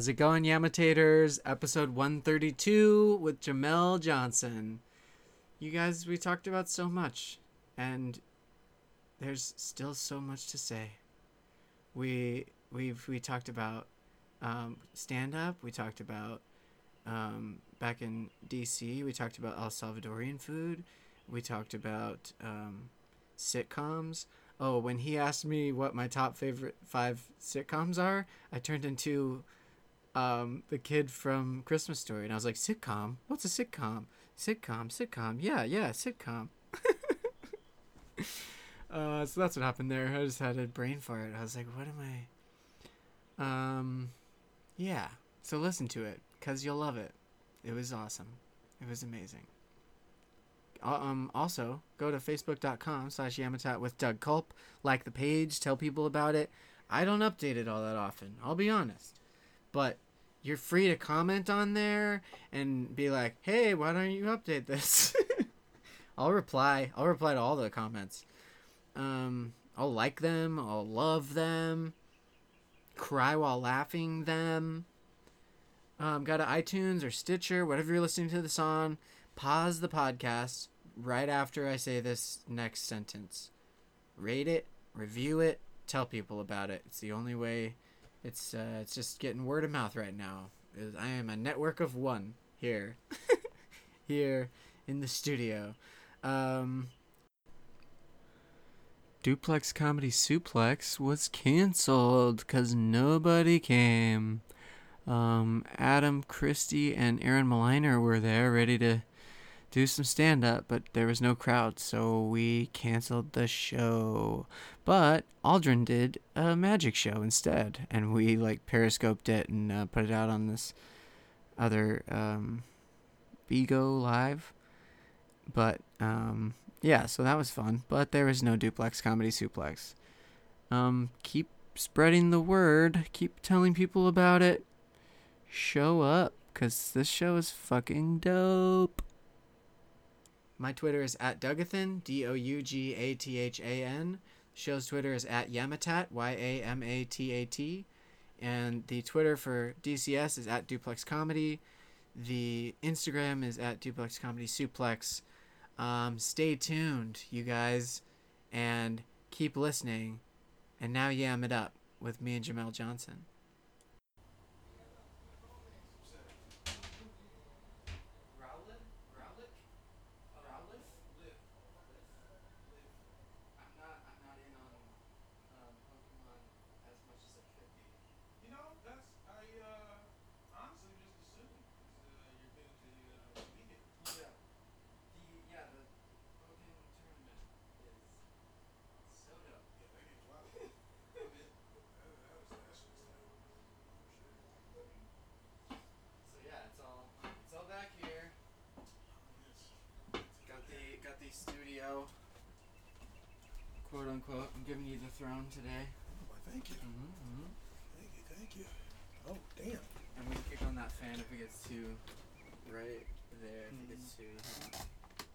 How's it going, Yamitators? Episode 132 with Jamel Johnson. You guys, we talked about so much, and there's still so much to say. We we've we talked about um, stand up. We talked about um, back in DC. We talked about El Salvadorian food. We talked about um, sitcoms. Oh, when he asked me what my top favorite five sitcoms are, I turned into um, the kid from Christmas Story, and I was like, "Sitcom? What's a sitcom? Sitcom? Sitcom? Yeah, yeah, sitcom." uh, so that's what happened there. I just had a brain fart. I was like, "What am I?" Um, yeah. So listen to it, cause you'll love it. It was awesome. It was amazing. Uh, Um, also, go to facebook.com slash Yamatat with Doug Culp. Like the page, tell people about it. I don't update it all that often, I'll be honest. But you're free to comment on there and be like, hey, why don't you update this? I'll reply. I'll reply to all the comments. Um, I'll like them. I'll love them. Cry while laughing them. Um, got to iTunes or Stitcher, whatever you're listening to this on. Pause the podcast right after I say this next sentence. Rate it, review it, tell people about it. It's the only way. It's uh, it's just getting word of mouth right now. I am a network of one here, here in the studio. Um, Duplex Comedy Suplex was canceled because nobody came. Um, Adam Christie and Aaron Maliner were there ready to do some stand up, but there was no crowd, so we canceled the show. But Aldrin did a magic show instead, and we like periscoped it and uh, put it out on this other um, Live. But um, yeah, so that was fun. But there was no duplex comedy suplex. Um, keep spreading the word. Keep telling people about it. Show up, cause this show is fucking dope. My Twitter is at Dougathan, D O U G A T H A N. Show's Twitter is at Yamatat, Y A M A T A T. And the Twitter for DCS is at Duplex Comedy. The Instagram is at Duplex Comedy Suplex. Um, stay tuned, you guys, and keep listening. And now yam it up with me and Jamel Johnson. Rowlet? Rowlet? Rowlet? I'm not. I'm not in on um, Pokemon as much as I could be. You know, that's I uh honestly just assumed because uh, you're big into uh, vegan. Yeah. The yeah the Pokemon tournament is so dope. Yeah, they get wild. I mean, that, that was that shit's dope. For sure. So yeah, it's all it's all back here. It's, Got the got the studio. Quote unquote. I'm giving you the throne today. why, thank you, Mm-hmm. thank you, thank you. Oh damn. I'm gonna kick on that fan if it gets too right there. If it gets too.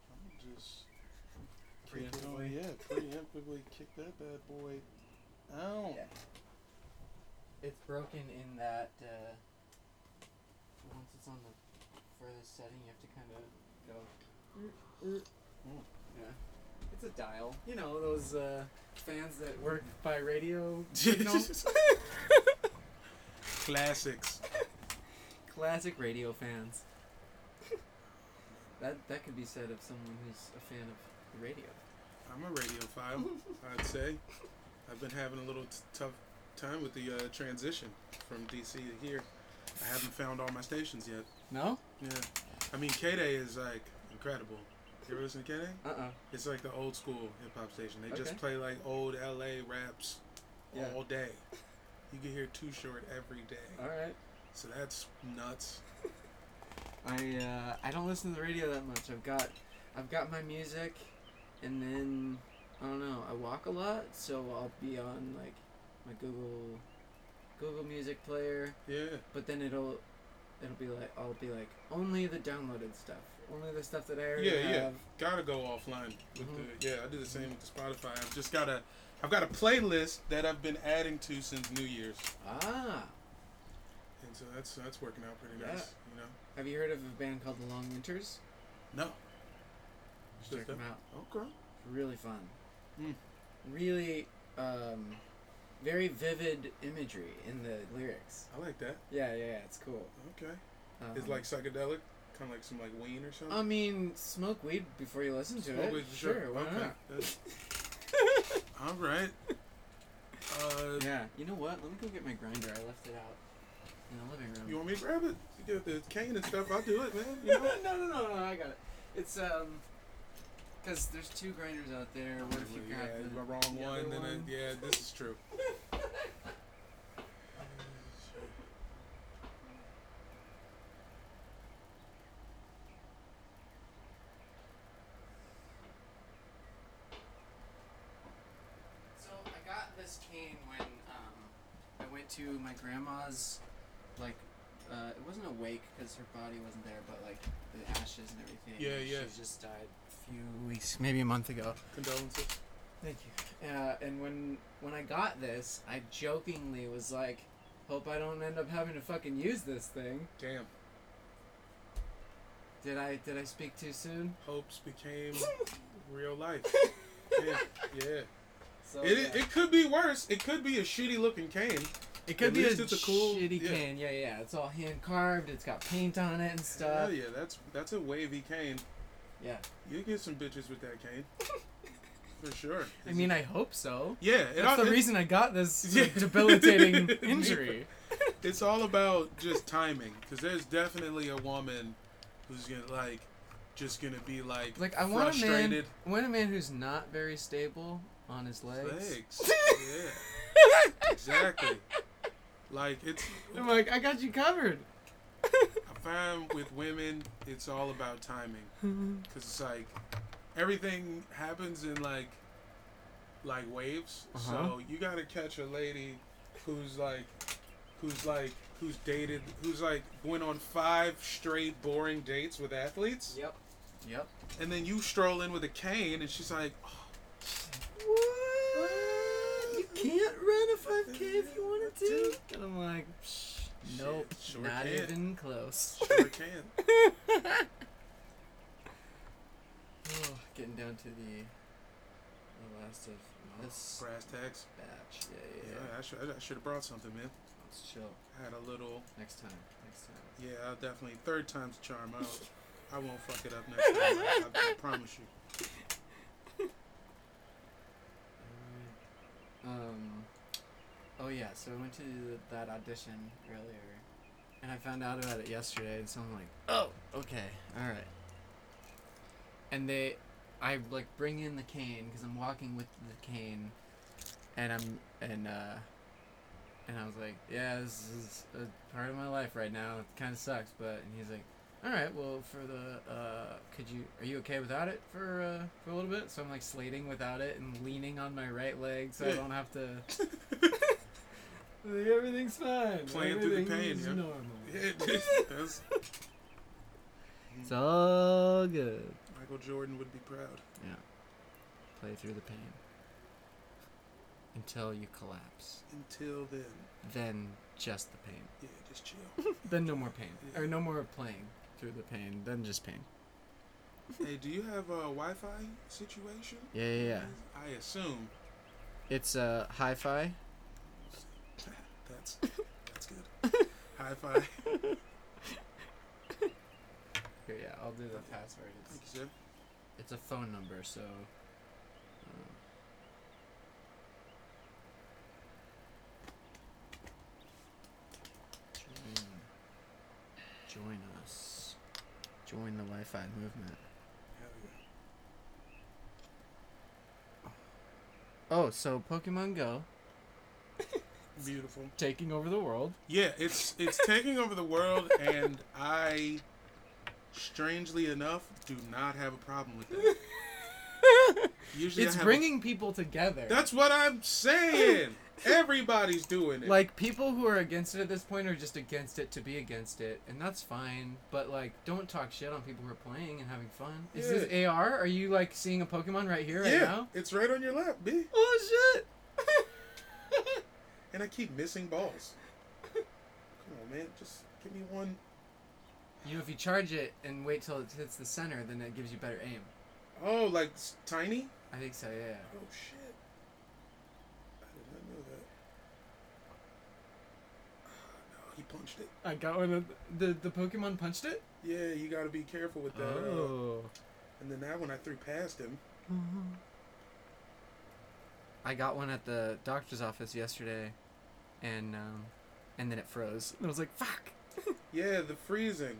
I'm gonna just Preemptively? Yeah, preemptively kick that bad boy out. Yeah. It's broken in that uh, once it's on the furthest setting, you have to kind of go. Mm. Yeah. It's a dial. You know those uh, fans that work by radio signal. Classics. Classic radio fans. That that could be said of someone who's a fan of the radio. I'm a radiophile, I'd say. I've been having a little t- tough time with the uh, transition from DC to here. I haven't found all my stations yet. No? Yeah. I mean, KDAY is like incredible. You listen to KDAY? Uh uh It's like the old school hip hop station. They Okay. just play like old LA raps Yeah. all day. You can hear Too Short every day. Alright. So that's nuts. I uh, I don't listen to the radio that much. I've got I've got my music, and then I don't know. I walk a lot, so I'll be on like my Google Google Music player. Yeah. But then it'll it'll be like I'll be like only the downloaded stuff, only the stuff that I already Yeah, yeah. have. Gotta go offline with Mhm. the yeah, I do the same with the Spotify. I've just got a I've got a playlist that I've been adding to since New Year's. Ah, and so that's that's working out pretty Yeah. nice. You know. Have you heard of a band called The Long Winters? No. Check Just them out. Okay. Really fun. Hmm. Really, um, very vivid imagery in the lyrics. I like that. Yeah, yeah, yeah it's cool. Okay. Um, it's like psychedelic, kind of like some like or something. I mean, smoke weed before you listen to Smoke it. weed for sure, why okay. not? All right. Uh, Yeah. You know what? Let me go get my grinder. I left it out in the living room. you want me to grab it? You get the cane and stuff. I'll do it, man. You know. no, no, no, no, I got it. It's um, because there's two grinders out there. What if you yeah, got the, the wrong the one? other Then one? yeah, this is true. So I got this cane when um, I went to my grandma's, like, uh, it wasn't a wake because her body wasn't there, but like the ashes and everything. Yeah, yeah. She just died a few weeks, maybe a month ago. Condolences. Thank you. Uh, and when when I got this, I jokingly was like, "Hope I don't end up having to fucking use this thing." Damn. Did I did I speak too soon? Hopes became real life. Yeah, yeah. So It, yeah. it could be worse. It could be a shitty looking cane. It could At be a, it's a cool- shitty yeah. cane. Yeah, yeah. It's all hand carved. It's got paint on it and stuff. Hell yeah, that's that's a wavy cane. Yeah. You get some bitches with that cane. For sure. I mean, I hope so. yeah, it That's the it- reason I got this Yeah. debilitating injury. It's all about just timing, because there's definitely a woman who's gonna like, just gonna be like, Like I want a man, frustrated. I want a man who's not very stable on his legs. Legs. yeah, exactly. Like it's. I'm like, I got you covered. I find with women, it's all about timing, because it's like everything happens in like, like waves. Uh-huh. So you gotta catch a lady who's like, who's like, who's dated, who's like went on five straight boring dates with athletes. Yep. Yep. And then you stroll in with a cane, and she's like, oh, What? You can't run a 5K if you wanted to. And I'm like, Psh, nope, sure not can. even close. "Sure can." Oh, getting down to the, the last of this Brass tacks. batch. Yeah, Yeah, yeah, yeah. I should I should have brought something, man. Let's chill. I had a little. Next time. Next time. Yeah, I'll definitely third time's a charm. I'll, I won't fuck it up next time. I, I, I promise you. Um. Oh yeah, so I went to that audition earlier, and I found out about it yesterday, and so I'm like, oh, okay, all right. And they, I like bring in the cane because I'm walking with the cane, and I'm and uh, and I was like, yeah, this is a part of my life right now. It kind of sucks, but and he's like, all right, well, for the uh, could you are you okay without it for uh, for a little bit? So I'm like slating without it and leaning on my right leg so I don't have to. Like, everything's fine. Playing through the pain, is yeah. normal. Yeah, that's, It's all good. Michael Jordan would be proud. Yeah. Play through the pain until you collapse. Until then, Then just the pain. yeah, just chill. Then no more pain. Yeah. Or no more playing through the pain. Then just pain. hey, do you have a Wi-Fi situation? Yeah, yeah, yeah. I assume It's uh, hi-fi. that's that's good. Hi-fi. Here, yeah, I'll do the password. It's, Thank you, sir. it's a phone number, so. Uh, join, join us. Join the Wi-Fi movement. Oh, so Pokemon Go Beautiful. taking over the world. Yeah, it's it's taking over the world, and I, strangely enough, do not have a problem with that. Usually, I it's have a- bringing people together. that's what I'm saying. Everybody's doing it. like people who are against it at this point are just against it to be against it, and that's fine. But like, don't talk shit on people who are playing and having fun. Is this AR? Are you like seeing a Pokemon right here, right yeah, now? it's right on your lap, B. Oh shit! And I keep missing balls. Come on, man. Just give me one. You know, if you charge it and wait till it hits the center, then it gives you better aim. Oh, like tiny? I think so. Yeah. Oh shit! I did not know that. no, he punched it. I got one. Of the the Pokemon punched it. Yeah, you got to be careful with that. uh, Oh. and then that one I threw past him. I got one at the doctor's office yesterday, and um, and then it froze. And I was like, "Fuck," Yeah, the freezing.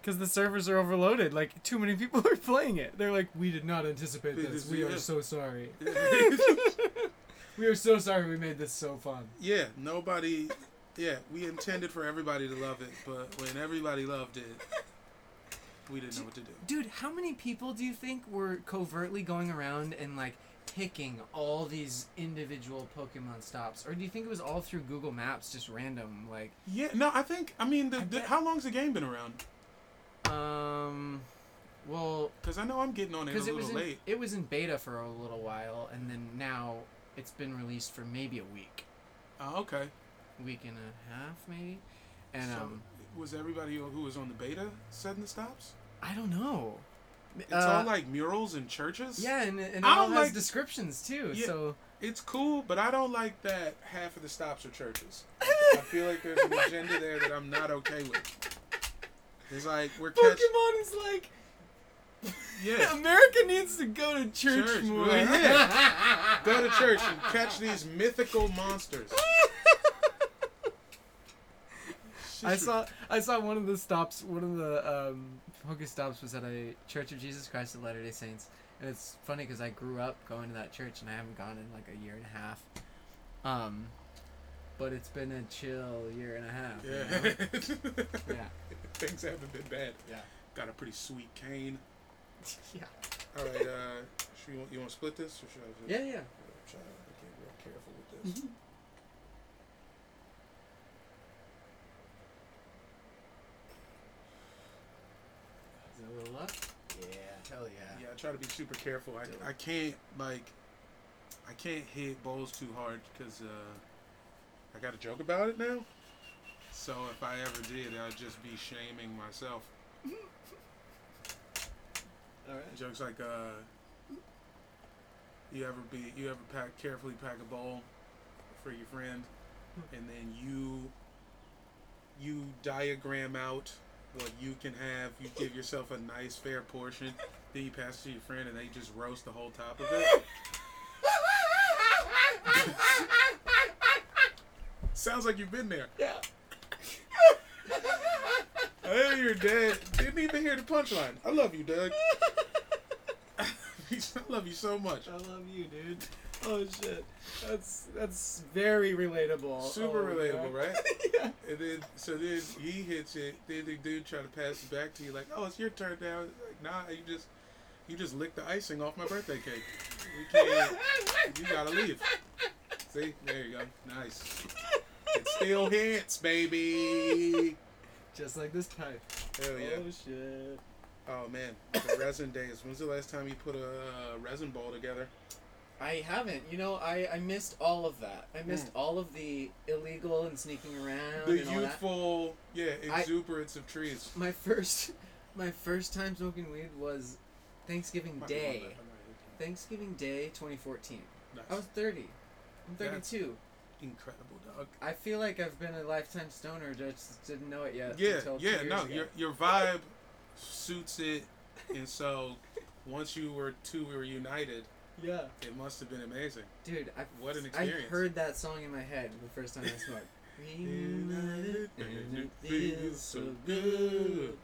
because the servers are overloaded. Like too many people are playing it. They're like, "We did not anticipate This this. We are so sorry. we are so sorry. We made this so fun." yeah, nobody. Yeah, we intended for everybody to love it, but when everybody loved it, we didn't know what to do. Dude, how many people do you think were covertly going around and like picking all these individual Pokemon stops, or do you think it was all through Google Maps, just random? Like, Yeah, no, I think. I mean, the, I the, how long's the game been around? um, well, Because I know I'm getting on it a because it little was in, late. it was in beta for a little while, and then now it's been released for maybe a week, Oh, okay. Week and a half maybe, and so um, was everybody who was on the beta setting the stops? I don't know. It's Uh, all like murals and churches. yeah, and, and it I all don't has like- descriptions too. Yeah. So It's cool, but I don't like that half of the stops are churches. I feel like there's an agenda there that I'm not okay with. It's like we're catch. Pokemon is like Yeah. America needs to go to church, Church, more. well, yeah. Go to church and catch these mythical monsters. I saw I saw one of the stops. One of the um, stops was at a Church of Jesus Christ of Latter Day Saints, and it's funny because I grew up going to that church, and I haven't gone in like a year and a half. Um, but it's been a chill year and a half. you know? Yeah. Yeah. Things haven't been bad. Yeah. Got a pretty sweet cane. Yeah. All right. Uh, should you, want- you want to split this or should I? Just, Yeah. Yeah. I'm trying to get real careful with this. Is that a luck? Yeah. Hell yeah. Yeah, I try to be super careful. I, I can't like I can't hit bowls too hard because uh, I got a joke about it now. So if I ever did, I'd just be shaming myself. All right. Jokes like uh, you ever be you ever pack carefully pack a bowl for your friend, and then you you diagram out what you can have. You give yourself a nice fair portion. Then you pass it to your friend, and they just roast the whole top of it. Sounds like you've been there. Yeah. Hey, your dad didn't even hear the punchline. I love you, Doug. I love you so much. I love you, dude. Oh shit. That's that's very relatable. Super Oh, relatable, God. right? yeah. And then, so then he hits it. Then the dude try to pass it back to you, like, "Oh, it's your turn now." Like, nah, you just, you just licked the icing off my birthday cake. We can't. You gotta leave. See, there you go. Nice. It still hits, baby. Just like this time. Hell yeah. Oh shit. Oh man, the resin days. When's the last time you put a uh, resin ball together? I haven't. You know, I, I missed all of that. I missed Mm. all of the illegal and sneaking around The and all that. youthful, yeah, I- exuberance of trees. My first my first time smoking weed was Thanksgiving Might Day. left, I might- Thanksgiving Day 2014. Nice. I was 30. I'm That's- 32. Incredible, dog. I feel like I've been a lifetime stoner, just didn't know it yet. Yeah, until two yeah, years no, ago. your your vibe suits it, and so once you were two we were united, yeah. it must have been amazing. Dude, I, What an experience. I heard that song in my head the first time I smoked. Reunited and it feels so good.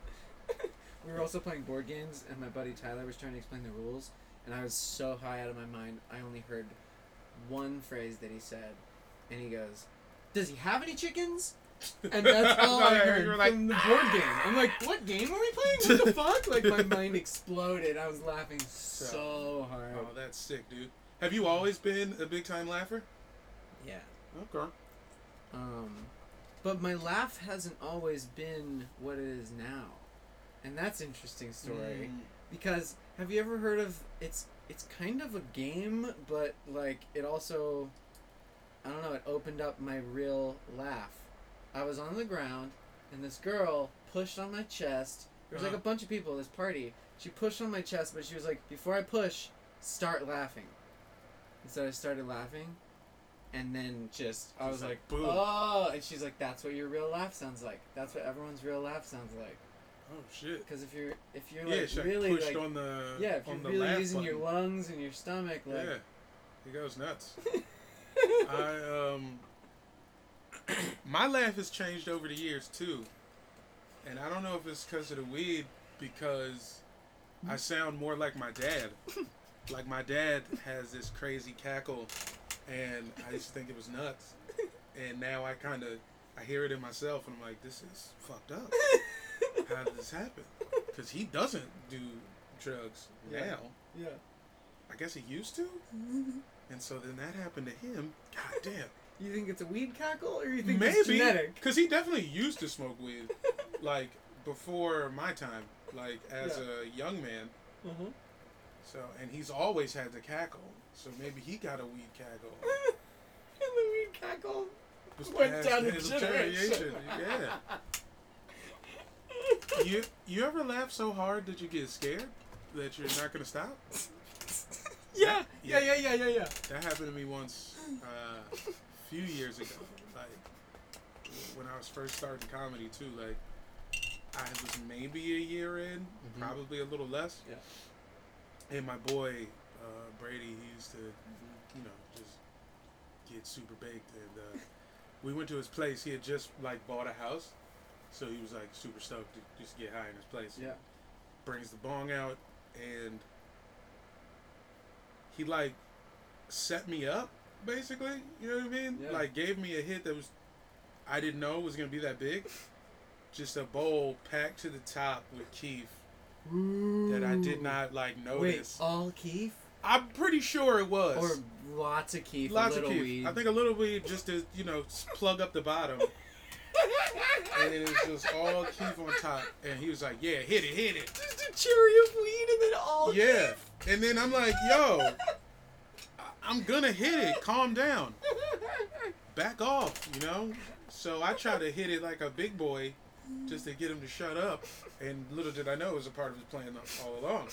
we were also playing board games, and my buddy Tyler was trying to explain the rules, and I was so high out of my mind, I only heard one phrase that he said, and he goes, "Does he have any chickens?" And that's all I You heard were like, from the board game. I'm like, "What game are we playing? What the fuck?" Like my mind exploded. I was laughing so hard. Oh, that's sick, dude. Have you always been a big time laugher? Yeah. Okay. Um, but my laugh hasn't always been what it is now, and that's an interesting story. Mm. Because have you ever heard of it's it's kind of a game, but like it also, I don't know, it opened up my real laugh. I was on the ground, and this girl pushed on my chest. There was like Uh-huh. a bunch of people at this party. She pushed on my chest, but she was like, "Before I push, start laughing." And so I started laughing, and then just I was like, like, "Boo." "Oh!" And she's like, "That's what your real laugh sounds like. That's what everyone's real laugh sounds like." Oh shit. Because if you're if you're yeah, like really pushed like on the yeah, if you're really using your lungs and your stomach, like yeah, he goes nuts. I um, my laugh has changed over the years too, and I don't know if it's because of the weed because I sound more like my dad. like my dad has this crazy cackle, and I used to think it was nuts, and now I kind of I hear it in myself, and I'm like, this is fucked up. How did this happen? Because he doesn't do drugs Yeah. now. yeah. I guess he used to. And so then that happened to him. God damn. You think it's a weed cackle, or you think it's Maybe. genetic? Because he definitely used to smoke weed. like, before my time. Like, as Yeah. a young man. Uh-huh. So, and he's always had the cackle. So maybe he got a weed cackle. and the weed cackle Was went down his generation. Yeah. You you ever laugh so hard that you get scared that you're not gonna stop? yeah, yeah, yeah, yeah, yeah, yeah. That happened to me once uh, few years ago. Like when I was first starting comedy too. Like I was maybe a year in, Mhm. probably a little less. Yeah. And my boy uh, Brady, he used to, you know, just get super baked. And uh, we went to his place. He had just like bought a house, so he was like super stoked to just get high in his place Yeah. brings the bong out and he like set me up basically you know what i mean? Yeah. like gave me a hit that was i didn't know was gonna be that big. Just a bowl packed to the top with keef that i did not like Wait, notice. all keef i'm pretty sure it was. Or lots of keef, lots a of little keef weed. i think a little weed just to you know plug up the bottom. And then it was just all keef on top. And he was like yeah hit it hit it. Just a cherry of weed and then all Yeah. And then I'm like, yo, I- I'm gonna hit it. Calm down. Back off, you know? So I try to hit it like a big boy just to get him to shut up. And little did I know it was a part of his plan all along.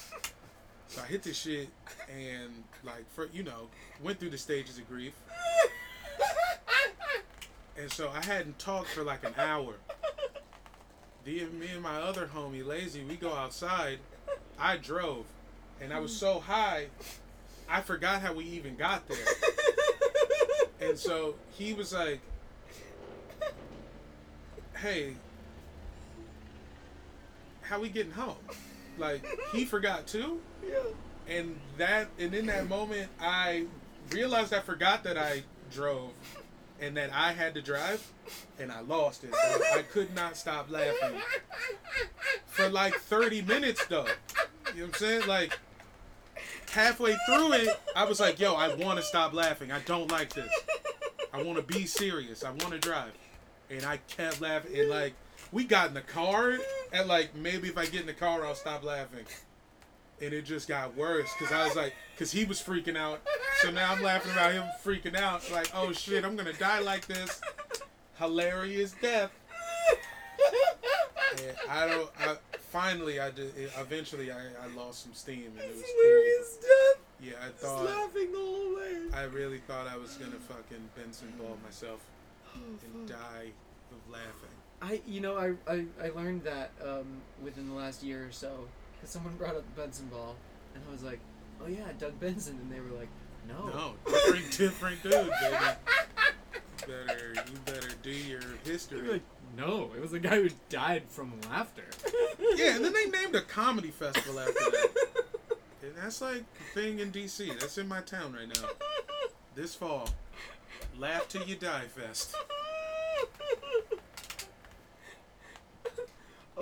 So I hit this shit and, like, for, you know, went through the stages of grief. And so I hadn't talked for like an hour. The, me and my other homie, Lazy, we go outside. I drove. And I was so high, I forgot how we even got there. And so he was like, hey, how we getting home? Like, he forgot too? yeah. and that and in that moment i realized i forgot that i drove and that i had to drive and i lost it I, I could not stop laughing for like 30 minutes though you know what i'm saying like halfway through it i was like yo i want to stop laughing i don't like this i want to be serious i want to drive and i kept laughing and like we got in the car and like maybe if i get in the car i'll stop laughing and it just got worse because I was like, because he was freaking out. So now I'm laughing about him freaking out. Like, oh shit, I'm gonna die like this. Hilarious death. And I don't. I finally, I did. Eventually, I, I lost some steam and it was cool. Hilarious death. Yeah, I Just thought. laughing the whole way. I really thought I was gonna fucking Benson ball myself and die of laughing. I, you know, I, I, I learned that um, within the last year or so, because someone brought up the Benson ball, and I was like, oh yeah, Doug Benson, and they were like, no. No, different, different dude, baby. You better, you better do your They history. were like, no, it was a guy who died from laughter. Yeah, and then they named a comedy festival after that. And that's like a thing in DC. That's in my town right now. This fall. Laugh Till You Die Fest. Oh,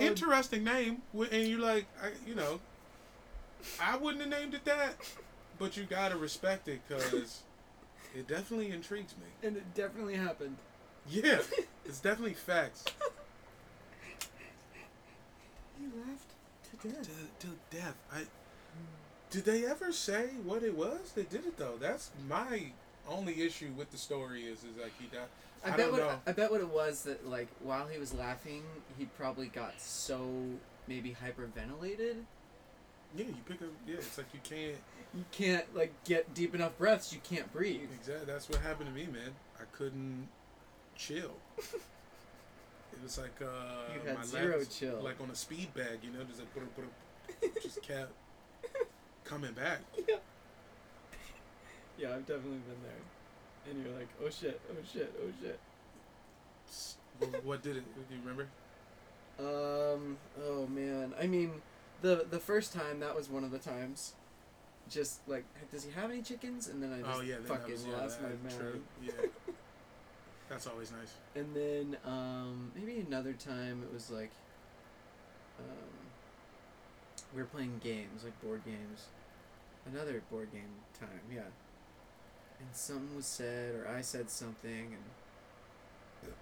Interesting name. And you're like, I, you know, I wouldn't have named it that. But you gotta respect it because it definitely intrigues me. and it definitely happened. Yeah, it's definitely facts. He laughed to death. To, to death. I did they ever say what it was? They did it though. That's my only issue with the story is is like he died. I, I bet don't what know. I bet what it was that like while he was laughing, he probably got so maybe hyperventilated. Yeah, you pick up. Yeah, it's like you can't. You can't like get deep enough breaths. You can't breathe. Exactly. That's what happened to me, man. I couldn't chill. it was like uh, You had my zero chill. like on a speed bag, you know, just like just kept coming back. Yeah, yeah, I've definitely been there. And you're like, oh shit, oh shit, oh shit. what, what did it? Do you remember? Um. Oh man. I mean, the the first time that was one of the times. Just like, does he have any chickens? And then I just oh yeah, fucking was, yeah, lost my mind. Yeah, that's always nice. And then um, maybe another time it was like um, we were playing games, like board games. Another board game time, yeah. And something was said, or I said something, and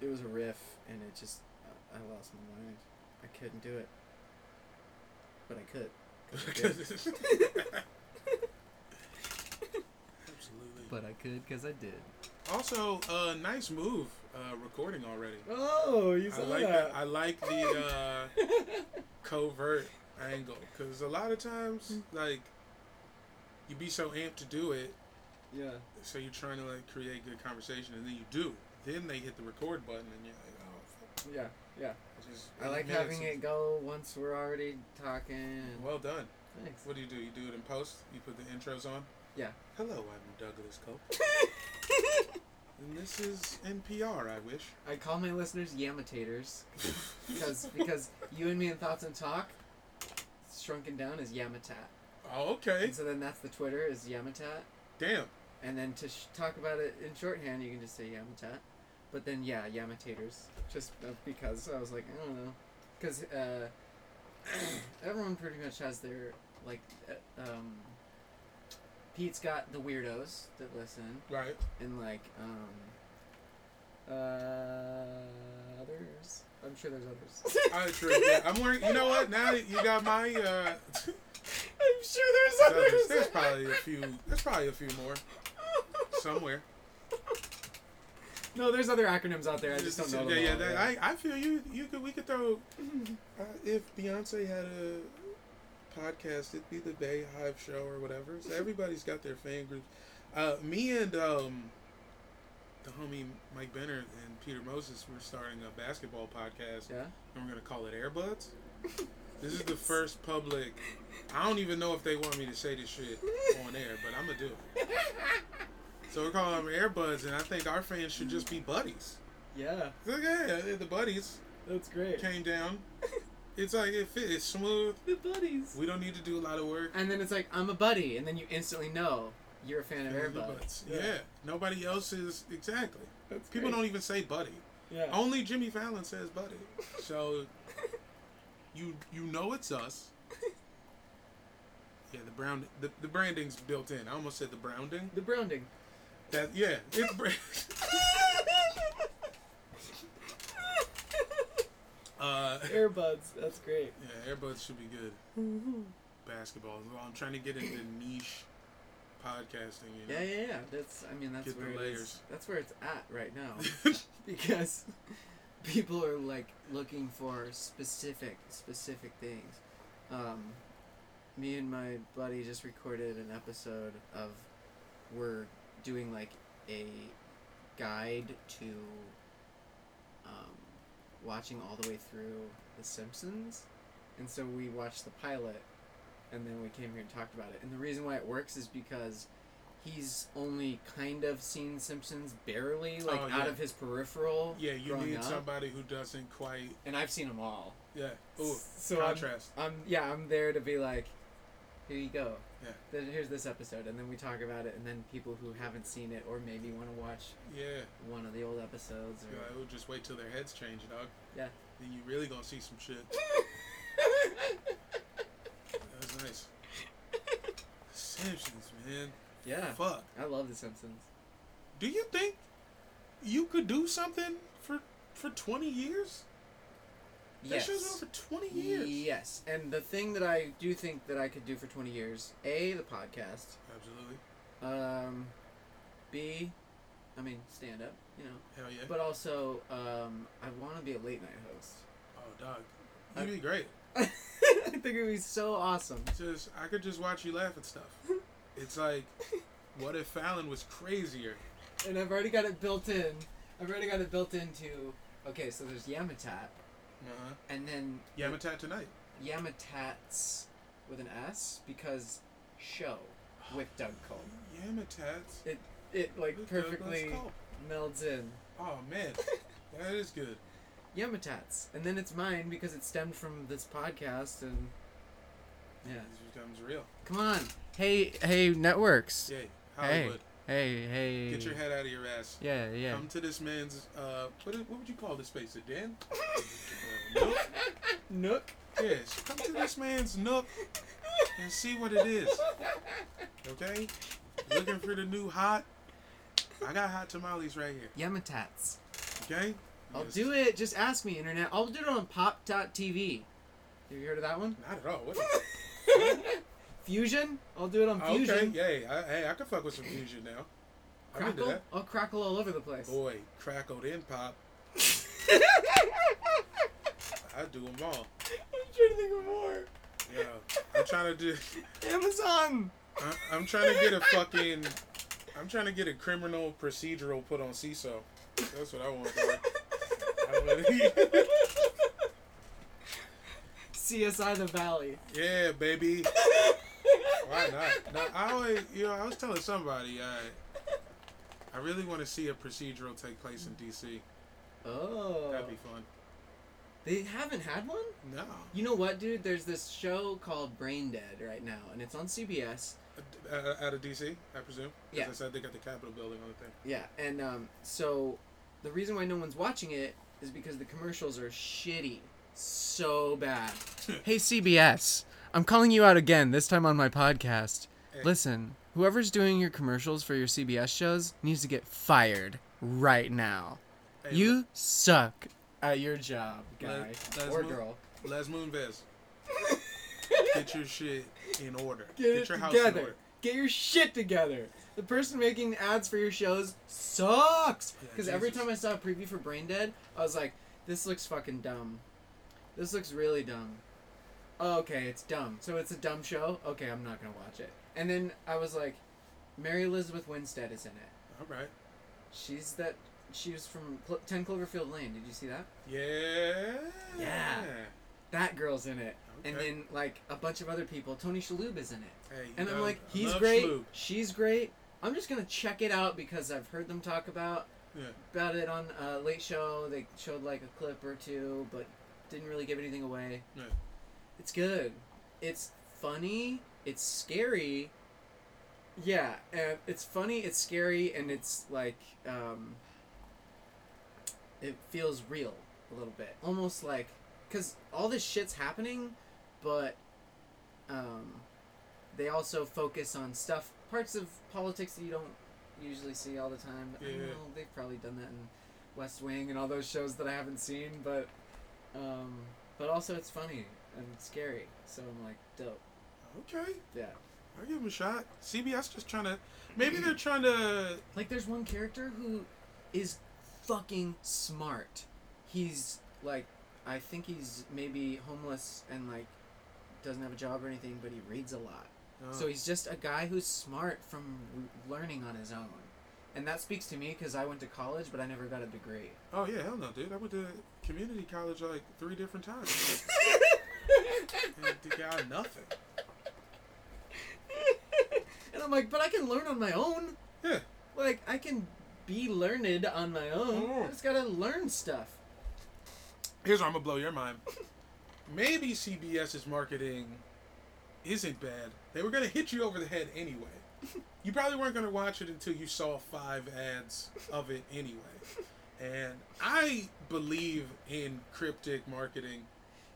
it was a riff, and it just I I lost my mind. I couldn't do it, but I could. 'cause I did. Absolutely. but I could because I did. Also, uh, nice move, uh, recording already. Oh, you I like that. I like the uh, covert angle because a lot of times, like, you be so amped to do it, yeah. so you're trying to like create good conversation, and then you do. Then they hit the record button, and you're like, oh, fuck. Yeah, yeah. Just I like having it go once we're already talking. Well done. Thanks. What do you do? You do it in post. You put the intros on. Yeah. Hello, I'm Douglas Cope, and this is NPR. I wish. I call my listeners Yamitators because because you and me in thoughts and talk, shrunken down is Yamatat. Oh, okay. And so then that's the Twitter is Yamatat, Damn. and then to sh- talk about it in shorthand, you can just say Yamatat. But then yeah, Yamitators, just uh, because I was like I don't know, because uh, everyone pretty much has their like uh, um. Pete's got the weirdos that listen, Right. and like um uh others i'm sure there's others I'm true. Yeah, I'm wearing. You know what? Now you got my. Uh, i'm sure there's there's, there's probably a few. There's probably a few more somewhere. no there's other acronyms out there i just don't know Yeah, yeah. that- I, I feel you. You could. We could throw. Uh, if Beyonce had a podcast, it'd be the Bay Hive Show or whatever. So everybody's got their fan groups. Uh, me and um, the homie Mike Benner and Peter Moses were starting a basketball podcast, yeah and we're gonna call it Airbuds. This is the first public. I don't even know if they want me to say this shit on air, but I'm gonna do it. So we're calling them Airbuds, and I think our fans should just be buddies. yeah yeah, the buddies that's great came down. It's like it fit. It's smooth. the buddies We don't need to do a lot of work. and then it's like i'm a buddy and then you instantly know you're a fan of airbuds Yeah. Nobody else is exactly. that's People great. don't even say buddy. yeah Only Jimmy Fallon says buddy. So you you know it's us. Yeah, the brown the, the branding's built in. I almost said the browning. the browning That yeah, it's bra- uh airbuds that's great yeah, Airbuds should be good. Basketball. Well, I'm trying to get into niche podcasting. You know? Yeah, yeah, yeah. That's. I mean, that's Get the where it is. That's where it's at right now because people are like looking for specific, specific things. Um, me and my buddy just recorded an episode of we're doing like a guide to watching all the way through The Simpsons, and so we watched the pilot, and then we came here and talked about it. And the reason why it works is because he's only kind of seen Simpsons barely, like Oh, out of his peripheral. Yeah, you need up. somebody who doesn't quite. And I've seen them all. Yeah. Ooh, so I'm, contrast. I'm yeah, I'm there to be like, here you go. Yeah. Then here's this episode, and then we talk about it, and then people who haven't seen it or maybe want to watch yeah. one of the old episodes or like, oh, just wait till their heads change, dog. Yeah. Then you really gonna see some shit. that was nice. Simpsons, man. yeah, Fuck. I love The Simpsons. Do you think you could do something for for 20 years? That Yes. show's been on for 20 years. Yes, and the thing that I do think that I could do for 20 years, A, the podcast, Absolutely. um, be, I mean, stand up, you know, Hell yeah. but also um, I want to be a late night host. oh, dog. You'd be great. I think it'd be so awesome. Just I could just watch you laugh at stuff. It's like, what if Fallon was crazier? And I've already got it built in. I've already got it built into. Okay, so there's Yamatat, Uh-huh. and then Yamatat tonight. Yamatats with an S because show with Doug Cole. Yamatats. It it like With perfectly melds in. Oh man, that is good. Yamatats, and then it's mine because it stemmed from this podcast and yeah. This becomes real. Come on, hey hey networks. Yay, Hollywood. Hey hey. Hey. Get your head out of your ass. Yeah yeah. Come to this man's. Uh, what, what would you call this space? A den? Uh, nook? Nook. Yes. Come to this man's nook and see what it is. Okay? Looking for the new hot? I got hot tamales right here. Yamatats. Okay? I'll do it. Just ask me, internet. I'll do it on pop.tv. Have you heard of that one? Not at all. What the- Fusion? I'll do it on Fusion. okay, Fusion. yay. I, hey, I can fuck with some fusion now. Crackle? that. I'll crackle all over the place. Boy, crackled in pop. I do them all. I'm trying to think of more. Yeah. I'm trying to do. Amazon! I, I'm trying to get a fucking. I'm trying to get a criminal procedural put on Seeso. That's what I want. I wanna- CSI The Valley. yeah, baby. Why not? Now, I always, you know, I was telling somebody, I, I really want to see a procedural take place in DC. Oh. That'd be fun. They haven't had one? No. You know what, dude? There's this show called Brain Dead right now, and it's on CBS. Uh, out of DC, I presume. Yeah. I said they got the Capitol building on the thing. Yeah, and um, so the reason why no one's watching it is because the commercials are shitty. So bad. hey, CBS. I'm calling you out again, this time on my podcast. Hey. Listen, whoever's doing your commercials for your CBS shows needs to get fired right now. Hey, You suck at your job, guy. Let- let's or move- girl. Les Moonves, get your shit in order. Get, it your house in together. order. Get your shit together. The person making ads for your shows sucks. Yeah, Because every time I saw a preview for Brain Dead, I was like, this looks fucking dumb. This looks really dumb. Oh, okay, it's dumb. So it's a dumb show? Okay, I'm not gonna watch it. And then I was like, Mary Elizabeth Winstead is in it. All right. She's that. She was from Clo- 10 Cloverfield Lane. Did you see that? Yeah. Yeah. That girl's in it. And then, like, a bunch of other people. Tony Shalhoub is in it. Hey, And I'm like, he's great, she's great. I'm just gonna check it out because I've heard them talk about Yeah. about it on uh, Late Show. They showed like a clip or two, but didn't really give anything away. Yeah. It's good. It's funny. It's scary. Yeah, and it's funny. It's scary, and it's like um, it feels real a little bit, almost like because all this shit's happening, but um, they also focus on stuff, parts of politics that you don't usually see all the time. I Yeah. know, they've probably done that in West Wing and all those shows that I haven't seen, but um, but also it's funny and scary. So I'm like, dope. Okay. Yeah. I'll give him a shot. CBS just trying to. Maybe they're trying to. Like there's one character who is fucking smart. He's like I think he's maybe homeless and like doesn't have a job or anything, but he reads a lot. Uh, So he's just a guy who's smart from learning on his own. And that speaks to me because I went to college, but I never got a degree. oh yeah, hell no, dude. I went to community college like three different times. and they got nothing. and I'm like, but I can learn on my own. Yeah. Like, I can be learned on my own. Oh. I just gotta learn stuff. Here's where I'm gonna blow your mind. Maybe CBS's marketing isn't bad. They were gonna hit you over the head anyway. You probably weren't gonna watch it until you saw five ads of it anyway. And I believe in cryptic marketing.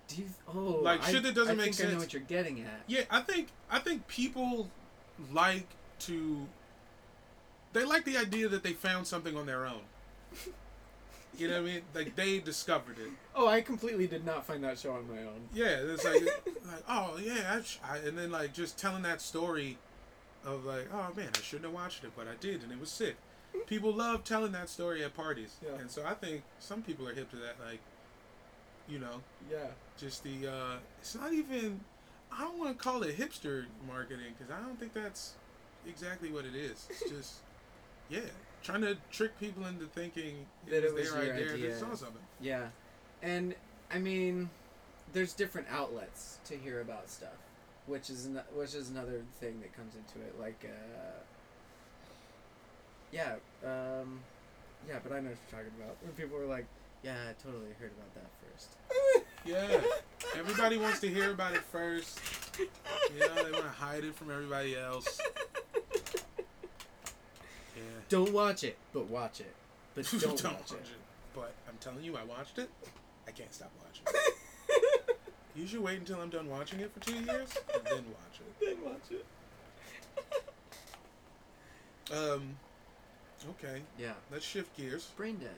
Do you? Oh, Like, I, shit that doesn't I make think I know what you're getting at. Yeah, I think I think people like to they like the idea that they found something on their own. You know what I mean? Like they discovered it. Oh, I completely did not find that show on my own. Yeah, it's like, like oh yeah, I, I, and then like just telling that story of like, oh man, I shouldn't have watched it, but I did, and it was sick. people love telling that story at parties, Yeah. and so I think some people are hip to that. Like, you know, Yeah. just the uh, it's not even. I don't want to call it hipster marketing because I don't think that's exactly what it is. It's just, yeah, trying to trick people into thinking That it was was their idea. idea. They saw something. Yeah, and I mean, there's different outlets to hear about stuff, which is no, which is another thing that comes into it. Like, uh, yeah, um, yeah, but I know what you're talking about. When people were like, "Yeah, I totally heard about that first. Yeah, everybody wants to hear about it first. You know, they want to hide it from everybody else. Yeah. Don't watch it, but watch it. But don't, watch, it. But I'm telling you, I watched it. I can't stop watching it. you should wait until I'm done watching it for two years and then watch it. Then watch it. Um, okay, Yeah, let's shift gears. brain dead.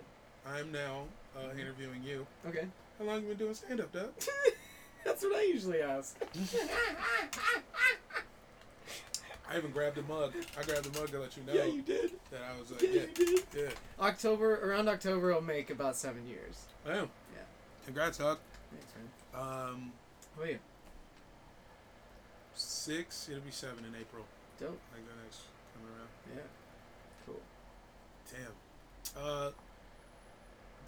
I'm now uh, Mhm. interviewing you. Okay, How long have you been doing stand up, Doug? that's what I usually ask. I even grabbed a mug. I grabbed a mug to let you know yeah, you did. that I was like, Yeah, yeah, you did. yeah. October around October, I'll make about seven years. I am. Yeah. Congrats, Doug. Thanks, man. Um, How about you? six. It'll be seven in April. Dope. Like the next come around. Yeah. Cool. Damn. Uh,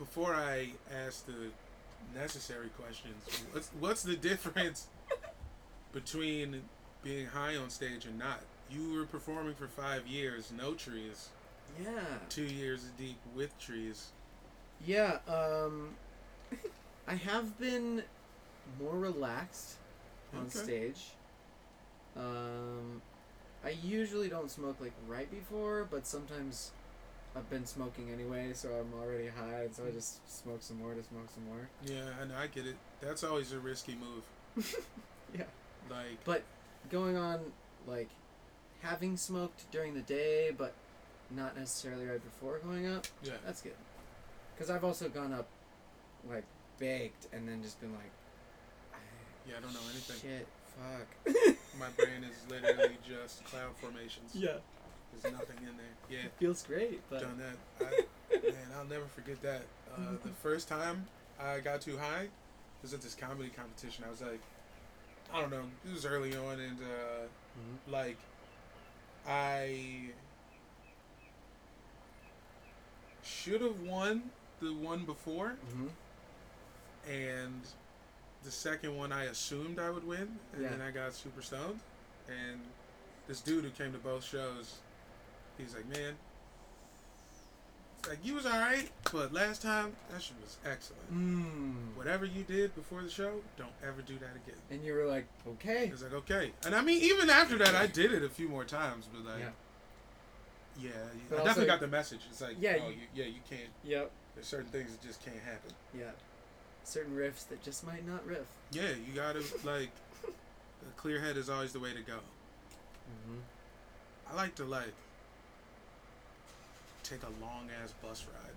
before I ask the necessary questions, what's what's the difference between being high on stage and not? You were performing for five years, no trees. Yeah. Two years deep with trees. Yeah. Um, I have been more relaxed on Okay. stage. Um, I usually don't smoke like right before, but sometimes I've been smoking anyway, so I'm already high, so I mm. just smoke some more to smoke some more. Yeah, I know. I get it. That's always a risky move. Yeah. Like, But going on like having smoked during the day, but not necessarily right before going up. yeah. That's good. Because I've also gone up, like, baked and then just been like, ah, Yeah, I don't know anything. Shit, fuck. My brain is literally just cloud formations. yeah, There's nothing in there. Yeah. It feels great, but done that. I, man, I'll never forget that. Uh, the first time I got too high was at this comedy competition. I was like, I don't know, it was early on, and uh, Mhm. like, I should have won the one before, Mhm. and the second one I assumed I would win, and Yeah. then I got super stoned, and this dude who came to both shows, he's like, man, like you was all right, but last time that shit was excellent. Mm. Whatever you did before the show, don't ever do that again. And you were like, okay. It's like okay, and I mean even after that, I did it a few more times, but like, Yeah. yeah, But I also- definitely got the message. It's like, Yeah, oh, you- you, yeah, you can't. Yep. There's certain things that just can't happen. Yeah. Certain riffs that just might not riff. Yeah, you gotta like, a clear head is always the way to go. Mm-hmm. I like to like take a long ass bus ride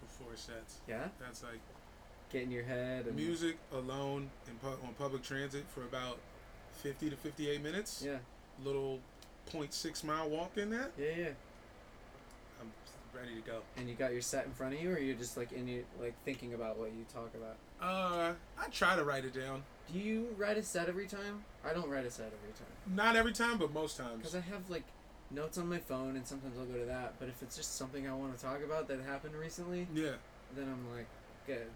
before sets. Yeah. That's like Get in your head and music alone in pu- on public transit for about fifty to fifty eight minutes. Yeah. Little 0.6 mile walk in that. Yeah, yeah. I'm ready to go. And you got your set in front of you, or you're just like in you, like thinking about what you talk about. Uh, I try to write it down. Do you write a set every time? I don't write a set every time. Not every time, but most times. Because I have like notes on my phone, and sometimes I'll go to that. But if it's just something I want to talk about that happened recently, Yeah, then I'm like, good.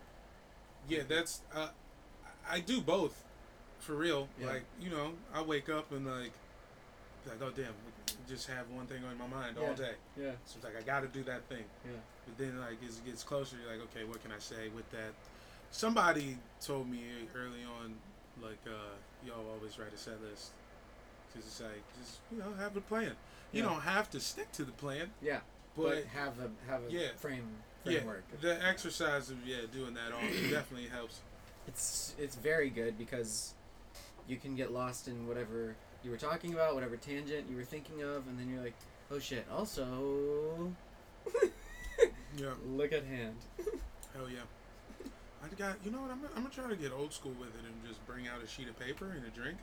yeah. That's uh, I do both, for real. Yeah. Like you know, I wake up and like, like oh damn, just have one thing on my mind Yeah. all day. Yeah. So it's like I got to do that thing. Yeah. But then like as it gets closer, you're like, okay, what can I say with that? Somebody told me early on, like, uh, yo, always write a set list. Cause it's like, just you know, have a plan. You Yeah. don't have to stick to the plan, Yeah. but, But, have a have a Yeah. frame yeah, framework. the exercise of yeah doing that all definitely helps. It's it's very good because you can get lost in whatever you were talking about, whatever tangent you were thinking of, and then you're like, oh shit. Also, Yeah, look at hand. hell yeah. I got you know what I'm I'm gonna try to get old school with it and just bring out a sheet of paper and a drink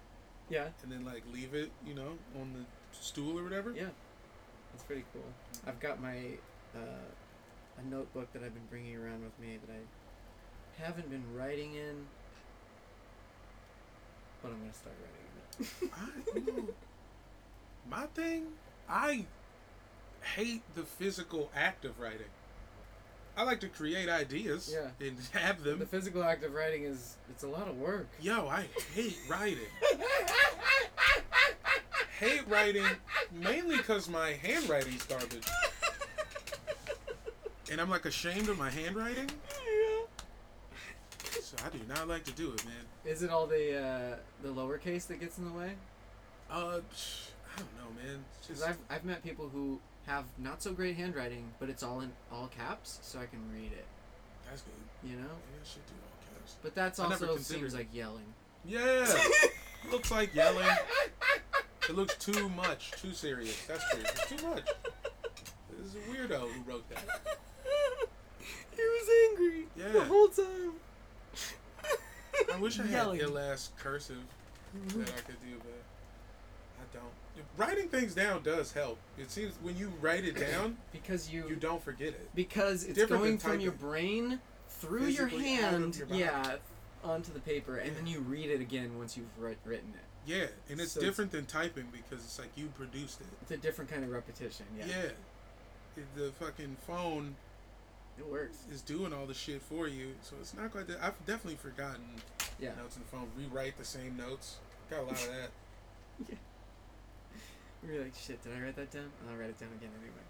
Yeah. and then like leave it you know on the stool or whatever. Yeah. That's pretty cool. I've got my uh, a notebook that I've been bringing around with me that I haven't been writing in, but I'm gonna start writing in it. I, you know, my thing, I hate the physical act of writing. I like to create ideas Yeah. and have them. the physical act of writing is it's a lot of work. Yo, I hate writing. hate writing mainly because my handwriting's garbage. And I'm like ashamed of my handwriting. Yeah. So I do not like to do it, man. Is it all the uh, the lowercase that gets in the way? Uh, I don't know, man. Because I've I've met people who have not so great handwriting, but it's all in all caps, so I can read it. that's good. You know. Maybe I should do all caps. But that's I also considered seems like yelling. Yeah, looks like yelling. It looks too much, too serious. That's true. It's too much. This is a weirdo who wrote that. he was angry Yeah. the whole time. I wish I had Yelling. ill ass cursive that I could do, but I don't. Writing things down does help. It seems when you write it down, because you, you don't forget it. because it's Different going from your brain through your Physically out of hand, your yeah, onto the paper, and then you read it again once you've writ- written it. Yeah, and it's So it's- different than typing because it's like you produced it. It's a different kind of repetition. Yeah, Yeah. The fucking phone it works. is doing all the shit for you, so it's not quite that. I've definitely forgotten Yeah, notes in the phone. Rewrite the same notes. Got a lot of that. you're like, shit. Did I write that down? I'll write it down again anyway.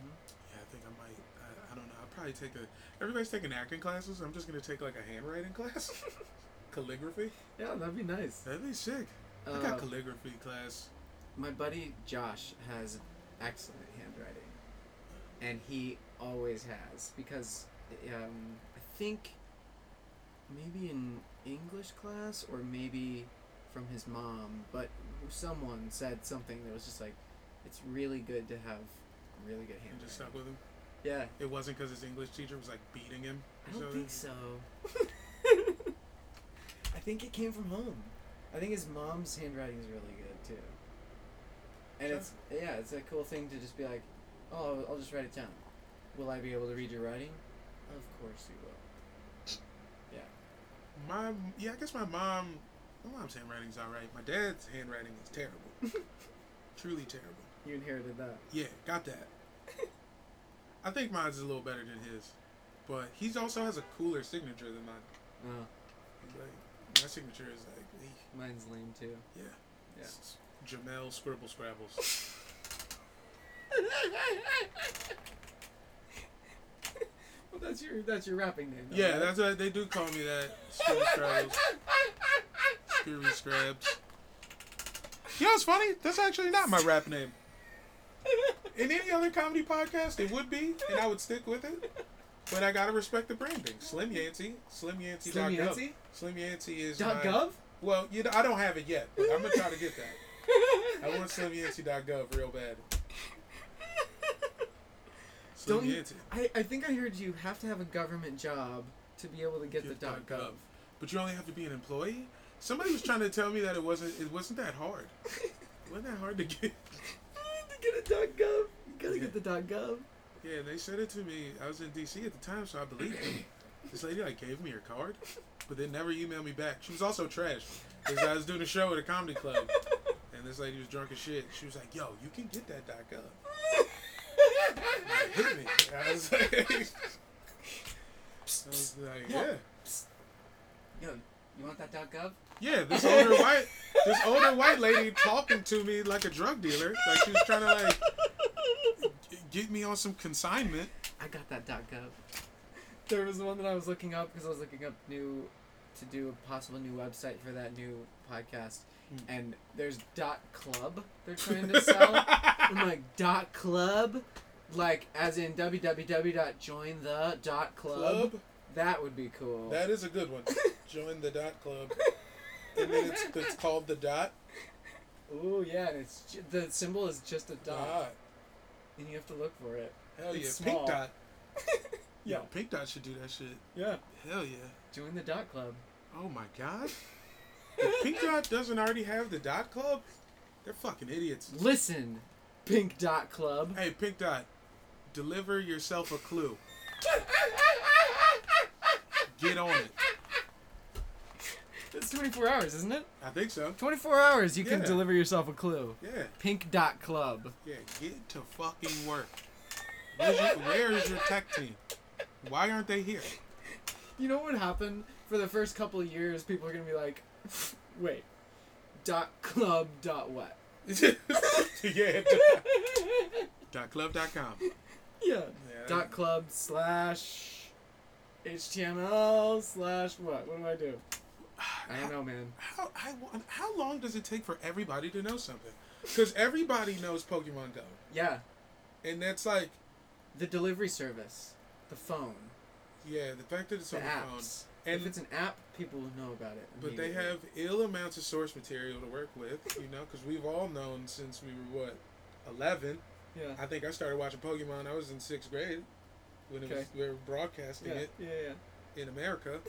hmm Yeah, I think I might. I, I don't know. I'll probably take a. Everybody's taking acting classes. I'm just gonna take like a handwriting class, calligraphy. Yeah, that'd be nice. That'd be sick. I Uh, got calligraphy class. My buddy Josh has excellent handwriting, and he always has because um, I think maybe in English class or maybe from his mom, but someone said something that was just like, it's really good to have really good And just handwriting. stuck with him. Yeah, It wasn't because his English teacher was like beating him. I don't something? think so. I think it came from home. I think his mom's handwriting is really good too. And Sure. it's yeah, it's a cool thing to just be like, oh, I'll just write it down. Will I be able to read your writing? Of course you will. Yeah. My yeah, I guess my mom. My mom's handwriting's all right. My dad's handwriting is terrible. Truly terrible. You inherited that. Yeah, got that. I think mine's a little better than his, but he also has a cooler signature than mine. Oh, like, my signature is like, eh, mine's lame too. yeah, Yeah. it's Jamel Scribble Scrabbles. well, that's your that's your rapping name. though, Yeah, right? that's what they do call me that. Screwy Scrabs. You know what's funny? That's actually not my rap name. In any other comedy podcast, it would be, and I would stick with it. But I gotta respect the branding. Slim Yancey, Slim Yancey. Slim Yancey. Slim Yancey is Dot my- gov. Well, you know, I don't have it yet, but I'm gonna try to get that. I want slimyancey.gov real bad. Don't you-. I, I think I heard you have to have a government job to be able to get, Get the dot gov. But you only have to be an employee. Somebody was trying to tell me that it wasn't. It wasn't that hard. It wasn't that hard to get. to get a dot gov, you gotta Yeah. get the dot gov. Yeah, they said it to me. I was in DC at the time, so I believed them. This lady like gave me her card, but then never emailed me back. She was also trash. Because I was doing a show at a comedy club, and this lady was drunk as shit. She was like, "Yo, you can get that dot gov." Like, hit me. I was like, I was like, yeah, Yo, you want that dot gov? yeah. This older white, this older white lady talking to me like a drug dealer, like she was trying to like get me on some consignment. I got that dot gov. There was one that I was looking up because I was looking up new to do a possible new website for that new podcast, Hmm. and there's dot club they're trying to sell. I'm like dot club, like as in www.jointhe dot club. Club. That would be cool. That is a good one. Join the dot club. And then it's, it's called the dot. Ooh yeah, and it's ju- the symbol is just a dot, Dot. and you have to look for it. Hell yeah. It's Pink small. dot. Yeah. Pink dot should do that shit. Yeah. Hell yeah. Join the dot club. Oh my god. If Pink dot doesn't already have the dot club, they're fucking idiots. Listen, Pink Dot Club. Hey, Pink Dot, deliver yourself a clue. Get on it. It's 24 hours, isn't it? I think so. 24 hours, you can Yeah. deliver yourself a clue. Yeah, Pink Dot Club. yeah. Get to fucking work. Where's your, where is your tech team? Why aren't they here? You know what happened? For the first couple of years, people are gonna be like, wait, dot club dot what? yeah. Dot club dot com. Yeah. Dot club slash HTML slash what? What do I do? I don't know, man. How, I, how long does it take for everybody to know something? Because everybody knows Pokemon Go. Yeah. And that's like, The delivery service, the phone, yeah, the fact that it's the on the phone. And if it's an app, people will know about it. But they have ill amounts of source material to work with, you know, because we've all known since we were, what, 11? Yeah. I think I started watching Pokemon, I was in sixth grade when it was, we were broadcasting Yeah. it Yeah. Yeah. in America.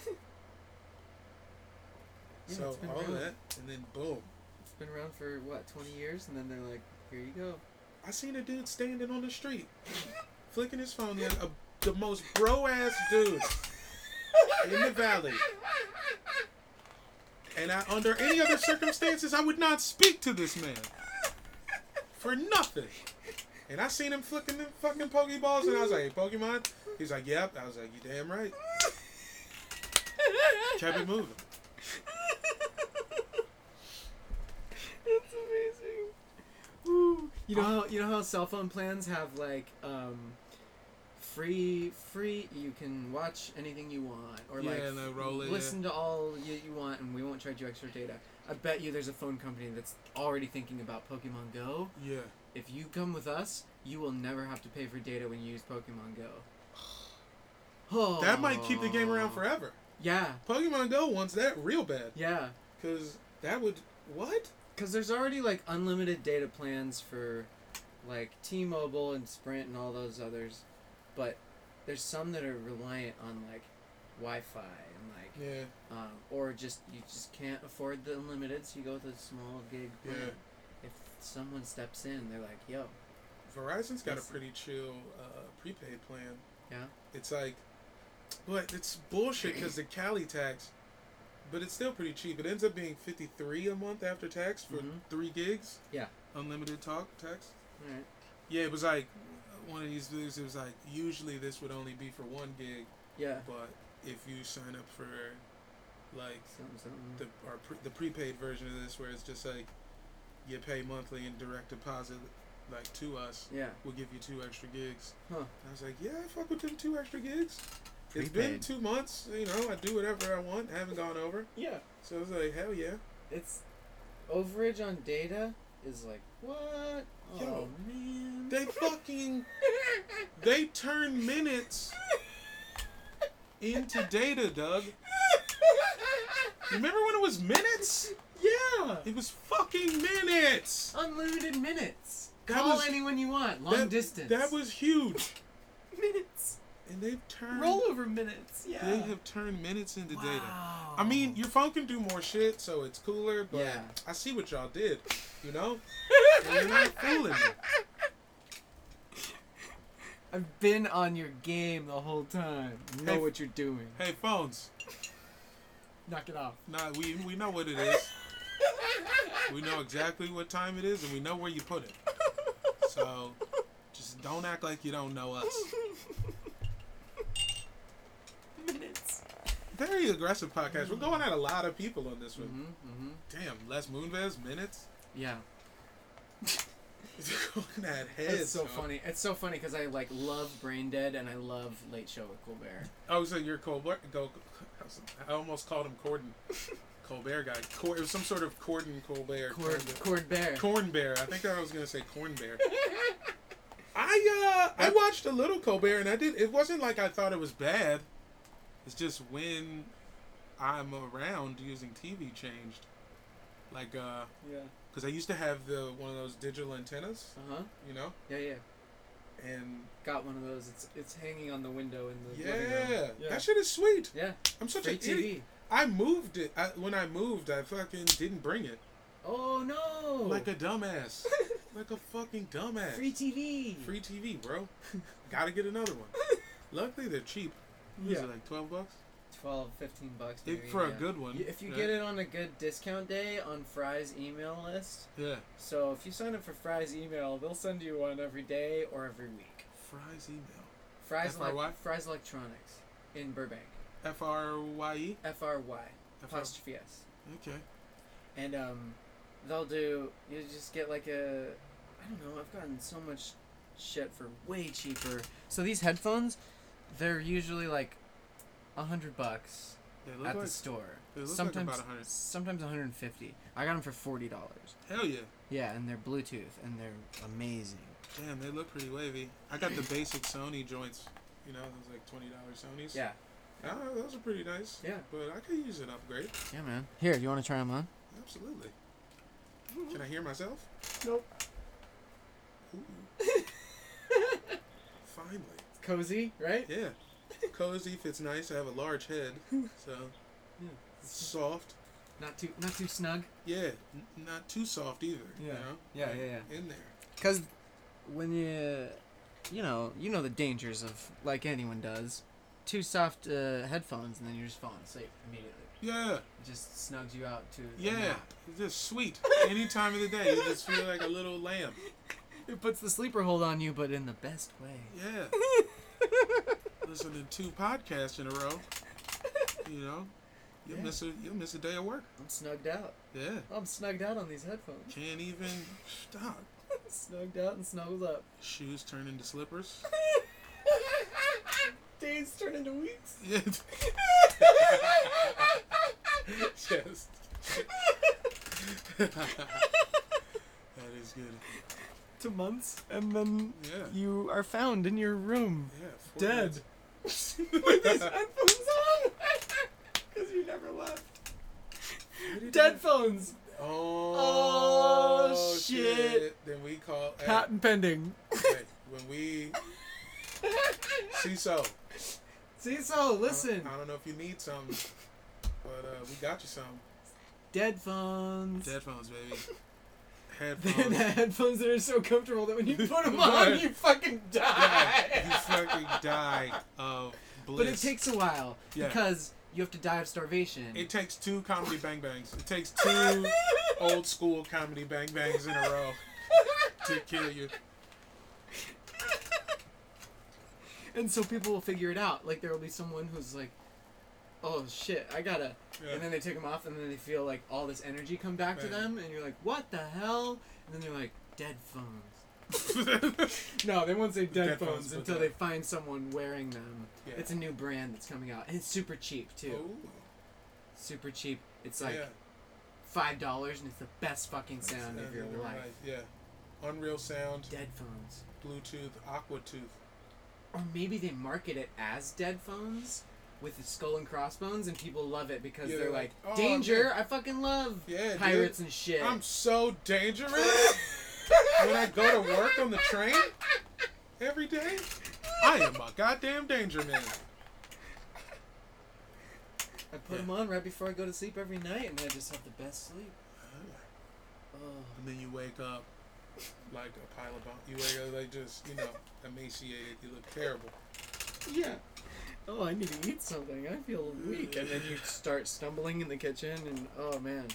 So all around. that, and then boom. It's been around for what, 20 years, and then they're like, here you go. I seen a dude standing on the street, flicking his phone. He a, the most bro ass dude in the valley. And I, under any other circumstances, I would not speak to this man for nothing. And I seen him flicking the fucking Pokeballs, and I was like, hey, Pokemon? He's like, yep. I was like, you damn right. Kept it moving. That's amazing. Woo. You know how you know how cell phone plans have like um free free you can watch anything you want or like Yeah, they roll it, listen to all you, you want and we won't charge you extra data. I bet you there's a phone company that's already thinking about Pokemon Go. Yeah. If you come with us, you will never have to pay for data when you use Pokemon Go. Oh. That might keep the game around forever. Yeah, Pokemon Go wants that real bad. yeah. Because that would. What? Because there's already like unlimited data plans for like T-Mobile and Sprint and all those others, but there's some that are reliant on like Wi-Fi and like Yeah. um, or just you just can't afford the unlimited, so you go with a small gig plan. Yeah. Someone steps in, they're like, "Yo, Verizon's got a pretty chill uh, prepaid plan. Yeah. It's like, but it's bullshit because the Cali tax, but it's still pretty cheap. It ends up being fifty three a month after tax for Mhm. three gigs. Yeah. Unlimited talk text. all right, Yeah, it was like one of these things. It was like usually this would only be for one gig, yeah, but if you sign up for like something, something." the our pre, the prepaid version of this, where it's just like you pay monthly and direct deposit like to us. yeah, we'll give you two extra gigs. Huh. I was like, yeah, I fuck with them two extra gigs. It's been two months, you know, I do whatever I want, haven't gone over. yeah. So I was like, hell yeah. It's overage on data is like what? Yo, oh man. They fucking, they turn minutes into data, Doug. Remember when it was minutes? Yeah. It was fucking minutes. Unlimited minutes. That Call was- anyone you want. Long that, distance. That was huge. minutes. And they've turned, Rollover minutes. Yeah. they have turned minutes into data. Wow. I mean, your phone can do more shit, so it's cooler. But Yeah. I see what y'all did, you know. And you're not fooling me. I've been on your game the whole time. You know Hey, what you're doing. Hey, phones. Knock it off. Nah, we we know what it is. We know exactly what time it is, and we know where you put it. So, just don't act like you don't know us. Minutes. Very aggressive podcast. We're going at a lot of people on this one. Mm-hmm. Mm-hmm. Damn, Les Moonves minutes. Yeah. going at heads. It's so huh? funny. It's so funny because I like love Brain Dead and I love Late Show with Colbert. Oh, so you're Colbert? Go. I almost called him Corden. Colbert guy. Cor- it was some sort of Corden Colbert. Cord, kinda. Cord Bear. Corn Bear. I think I was gonna say Corn Bear. I uh I watched a little Colbert and I did. It wasn't like I thought it was bad. It's just when I'm around using TV changed. Like uh, Yeah. because I used to have the one of those digital antennas, Uh huh. you know, Yeah, yeah. and Got one of those. It's it's hanging on the window in the yeah, living room. Yeah. that shit is sweet. Yeah. I'm such Free an idiot. I moved it I, when I moved. I fucking didn't bring it Oh no. like a dumbass. like a fucking dumbass. Free TV. Free TV, bro. Gotta get another one. Luckily, they're cheap. What is Yeah. it, like 12 bucks? 12, 15 bucks. If- Maybe, for a good one. If you right? get it on a good discount day on Fry's email list, Yeah. so if you sign up for Fry's email, they'll send you one every day or every week. Fry's email. Fry's, FRY? like Fry's Electronics in Burbank. F R Y E? F R Y apostrophe S. Okay. And um, they'll do. You just get like a. I don't know. I've gotten so much shit for way cheaper. So these headphones, they're usually like a hundred bucks at like. the store. They look sometimes, like about 100. sometimes 150. I got them for forty dollars. Hell yeah. Yeah, and they're Bluetooth and they're amazing. Damn, they look pretty wavy. I got the basic Sony joints. You know, those like $20 Sonys. Yeah, Ah, those are pretty nice. yeah, But I could use an upgrade. yeah, man. Here, do you want to try them on? Absolutely. Can I hear myself? Nope. Ooh. Finally. Cozy, right? Yeah. Cozy, fits nice. I have a large head, so Yeah. it's soft. Not too, not too snug. Yeah, n- not too soft either. You Yeah. know? Yeah, Like, yeah, yeah. In there. Because when you, you know, you know the dangers of like anyone does, too soft uh, headphones, and then you're just falling asleep immediately. Yeah, It just snugs you out to. yeah. It's just sweet. Any time of the day, you just feel like a little lamb. It puts the sleeper hold on you, but in the best way. Yeah. Listening to two podcasts in a row. You know, you'll Yeah. miss a you'll miss a day of work. I'm snugged out. Yeah. I'm snugged out on these headphones. Can't even stop. snugged out and snuggled up. Shoes turn into slippers. Days turn into weeks. Just. that is good. To months, and then Yeah. you are found in your room, Yeah. dead, with these headphones on, because you never left. Dead phones. Oh, Oh, shit. Then we call. Hey, Patent eh, pending. hey, when we see so. See, so listen. I don't know if you need some, but uh, we got you some. Dead phones. Dead phones, baby. They're the Headphones. headphones that are so comfortable that when you put them on, you fucking yeah, die. you fucking die of bliss. But it takes a while Yeah. because you have to die of starvation. It takes two comedy bang bangs. It takes two old school comedy bang bangs in a row to kill you. And so people will figure it out. Like there will be someone who's like, "Oh shit, I gotta," Yeah. and then they take them off, and then they feel like all this energy come back to them, and you're like, "What the hell?" And then they're like, "Dead phones." No, they won't say dead, Dead phones, phones, until they find someone wearing them. Yeah. It's a new brand that's coming out, and it's super cheap too. Ooh, Super cheap. It's like yeah. five dollars, and it's the best fucking sound of your in life. Yeah. Unreal sound, Dead phones. Bluetooth, Aqua Tooth. Or maybe they market it as dead phones with the skull and crossbones, and people love it because Yeah, they're like, "Oh, danger! man." I fucking love Yeah, dude. pirates and shit. I'm so dangerous when I go to work on the train every day. I am a goddamn danger man. I put Yeah. them on right before I go to sleep every night, and I just have the best sleep. Oh. And then you wake up like a pile of bones. You wake up like just, you know, emaciated. You look terrible. Yeah. Oh, I need to eat something. I feel weak, and then you start stumbling in the kitchen, and oh man,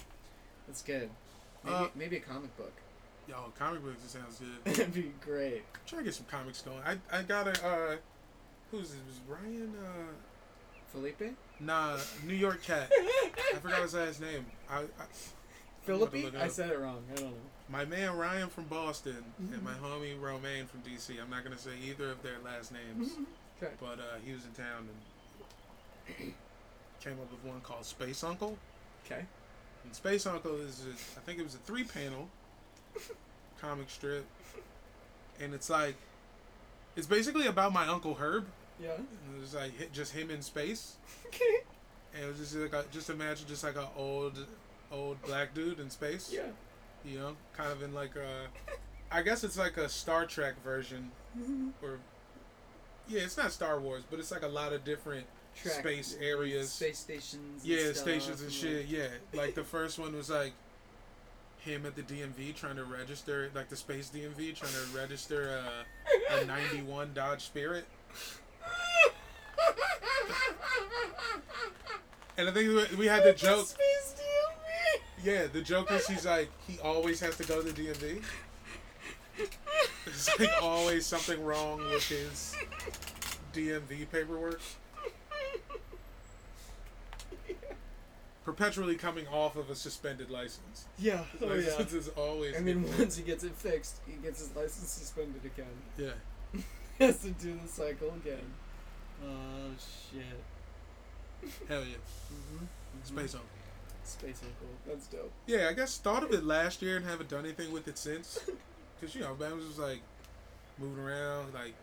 that's good. Maybe, Uh, maybe a comic book. Yo, comic books, it sounds good. That'd be great. I'm trying to get some comics going. I, I got a, uh, who's it? Was Ryan, uh, Felipe? nah, New York Cat. I forgot his last name. I, I I'm Philippi? I said it wrong. I don't know. My man Ryan from Boston and my homie Romaine from DC. I'm not gonna say either of their last names, Okay. but uh, he was in town and came up with one called Space Uncle. Okay. And Space Uncle is, a, I think it was a three panel comic strip, and it's like, it's basically about my uncle Herb. Yeah. And it was like just him in space, Okay. and it was just like a, just imagine just like an old, old black dude in space. Yeah. You know, kind of in like a, I guess it's like a Star Trek version, mm-hmm. or yeah, it's not Star Wars, but it's like a lot of different Track- space areas. Space stations. yeah, stuff, stations and shit. like- Yeah, like the first one was like him at the DMV trying to register, like the space DMV, trying to register a, a '91 Dodge Spirit. And I think we- we had the joke. Space DMV. Yeah, the joke is he's like he always has to go to the DMV. There's like always something wrong with his DMV paperwork. Perpetually coming off of a suspended license. Yeah. Oh yeah. license is always. And then once he gets it fixed, he gets his license suspended again. yeah. Has to do the cycle again. Oh shit. Hell yeah. Mm-hmm. Space Uncle. Space Uncle. That's dope. Yeah, I guess thought of it last year and haven't done anything with it since. Cause you know, man was just like moving around. Like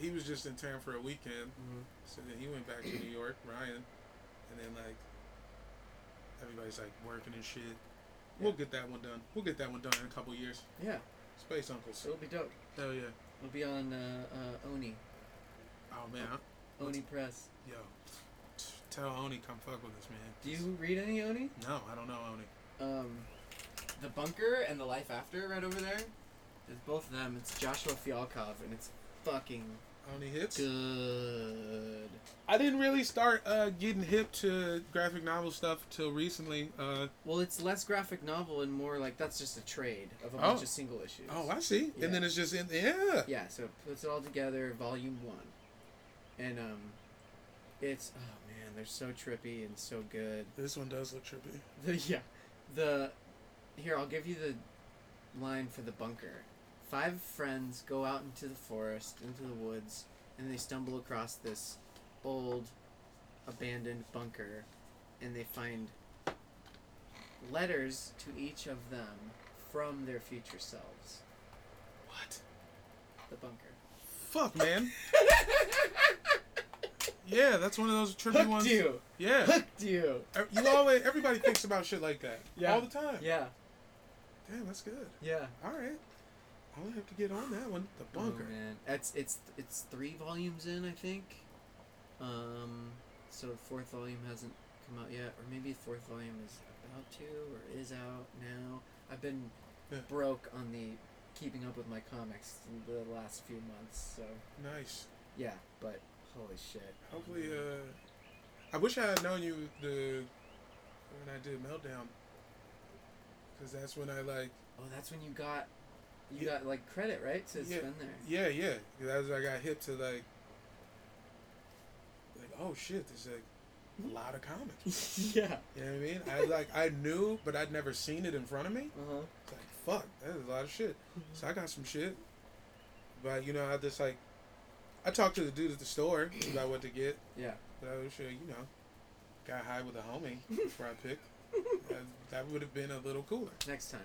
he was just in town for a weekend, Mm-hmm. so then he went back to New York, Ryan, and then like everybody's like working and shit. We'll get that one done. We'll get that one done in a couple years. Yeah. Space Uncles. So it'll be dope. Hell yeah. It'll be on uh, uh, Oni. Oh man, Oni Press. yo, tell Oni come fuck with us, man. Do you read any Oni? No, I don't know Oni. Um, The Bunker and The Life After, right over there. There's both of them. It's Joshua Fialkov, and it's fucking Oni hits. good. I didn't really start uh, getting hip to graphic novel stuff till recently. Uh, Well, it's less graphic novel and more like that's just a trade of a Oh. bunch of single issues. oh, I see. Yeah. And then it's just in yeah. Yeah, so it puts it all together, volume one, and um, it's oh man, they're so trippy and so good. This one does look trippy. The yeah, the here I'll give you the line for the bunker. Five friends go out into the forest, into the woods, and they stumble across this old, abandoned bunker, and they find letters to each of them from their future selves. What? The bunker. Fuck, man. yeah, that's one of those trippy Hooked ones. you. Yeah. Hooked you. Er, You always everybody thinks about shit like that Yeah. all the time. Yeah. Damn, that's good. Yeah. All right, I'll have to get on that one. The bunker. Oh, man, it's it's it's three volumes in, I think. Um, so the fourth volume hasn't come out yet, or maybe the fourth volume is about to or is out now. I've been Yeah. broke on the keeping up with my comics in the last few months, so nice. yeah. But holy shit. Hopefully, uh, I wish I had known you the when I did meltdown, because that's when I like Oh, that's when you got you Yeah. got like credit right to Yeah. spend there. yeah yeah. That's when I got hit to like like oh shit, there's like a lot of comics. yeah. You know what I mean? I like I knew, but I'd never seen it in front of me. Uh huh. It's like fuck, that is a lot of shit. So I got some shit, but you know I just like I talked to the dude at the store about what to get. Yeah. But I was sure, you know, got high with a homie before I picked. That, that would have been a little cooler. Next time.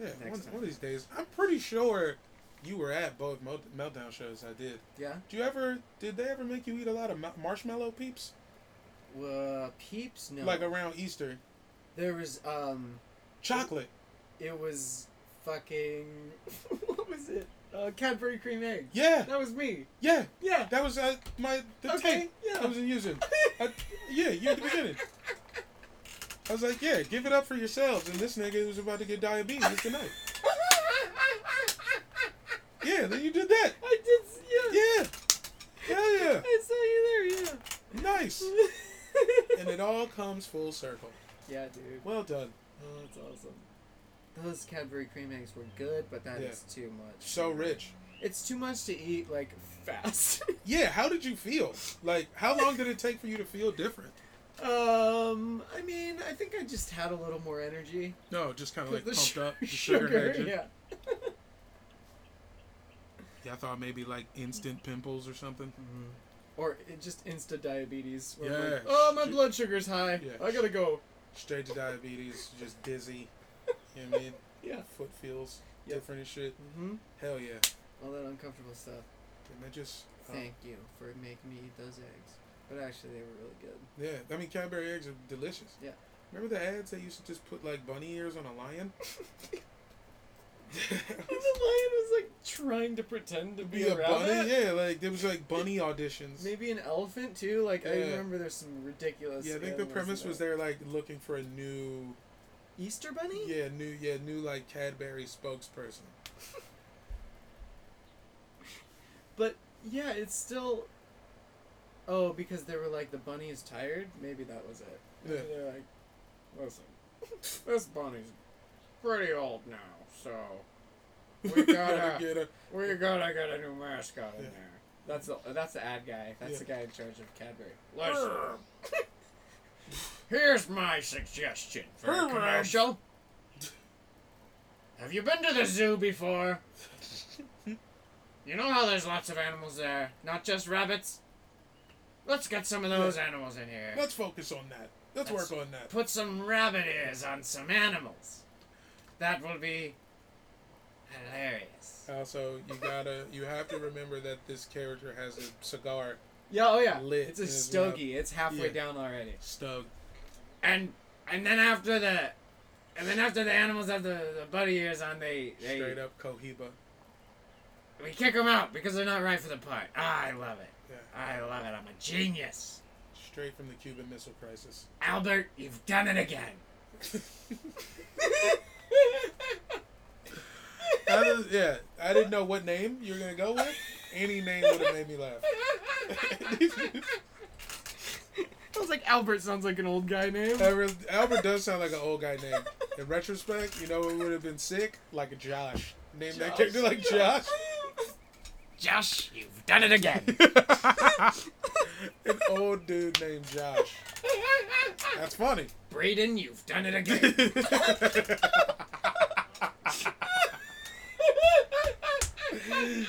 Yeah, Next one, time. one of these days. I'm pretty sure you were at both meltdown shows I did. Yeah. Did you ever? Did they ever make you eat a lot of ma- marshmallow peeps? Uh, peeps. No. Like around Easter, there was um. chocolate. It was fucking. what was it? Uh, Cadbury cream egg. Yeah, That was me. yeah. Yeah. That was uh, my the Okay, tank yeah. I was using. I, yeah, you at the beginning. I was like, yeah, give it up for yourselves. And this nigga was about to get diabetes tonight. Yeah, then you did that. I did. Yeah. Yeah. Hell yeah. I saw you there. Yeah. Nice. And it all comes full circle. yeah, dude. Well done. Oh, that's awesome. Those Cadbury cream eggs were good, but that is Yeah. too much. So rich. It's too much to eat like fast. Yeah, how did you feel? Like, how long did it take for you to feel different? um, I mean, I think I just had a little more energy. No, just kind of like The pumped su- up. The sugar, had you. yeah. Yeah, I thought maybe like instant pimples or something. Or it just insta diabetes. where I'm Yeah. like, oh, my blood sugar's high. Yeah. I gotta go. Straight to diabetes, just dizzy. You know what I mean? Yeah. Foot feels Yep. different and shit. Mm-hmm. Hell yeah. All that uncomfortable stuff. And that just. uh, Thank you for making me eat those eggs. But actually, they were really good. yeah, I mean, Cadbury eggs are delicious. Yeah. Remember the ads that used to just put like bunny ears on a lion? And the lion was like trying to pretend to be, Be a rabbit. bunny? Yeah, like there was like bunny auditions. Maybe an elephant too. Like I remember there's some ridiculous. Yeah, I think the premise was they're like looking for a new Easter Bunny? Yeah, new yeah new like Cadbury spokesperson. But yeah, it's still. Oh, because they were like the bunny is tired. Maybe that was it. Yeah. They're like, listen, this bunny's pretty old now, so we gotta get a we gotta get a new mascot in Yeah. there. That's the that's the ad guy. That's Yeah. the guy in charge of Cadbury. Listen, here's my suggestion for a commercial. Have you been to the zoo before? You know how there's lots of animals there, not just rabbits? Let's get some of those animals in here. Let's focus on that. Let's Let's- work on that. Put some rabbit ears on some animals. That will be hilarious. Also, you gotta you have to remember that this character has a cigar Yeah, oh yeah. Lit it's a stogie. It's halfway Yeah. down already. stug. And and then after the and then after the animals have the, the buddy ears on, they, they Straight up Cohiba. we kick them out because they're not right for the part. Ah, I love it. Yeah. I love it. I'm a genius. Straight from the Cuban Missile Crisis. Albert, you've done it again. I yeah, I didn't know what name you were gonna go with. Any name would have made me laugh. I was like, Albert sounds like an old guy name. Albert, Albert does sound like an old guy name. In retrospect, you know it would have been sick? Like a Josh. Name that Josh. character like Josh. Josh, you've done it again. An old dude named Josh. That's funny. Braden, you've done it again.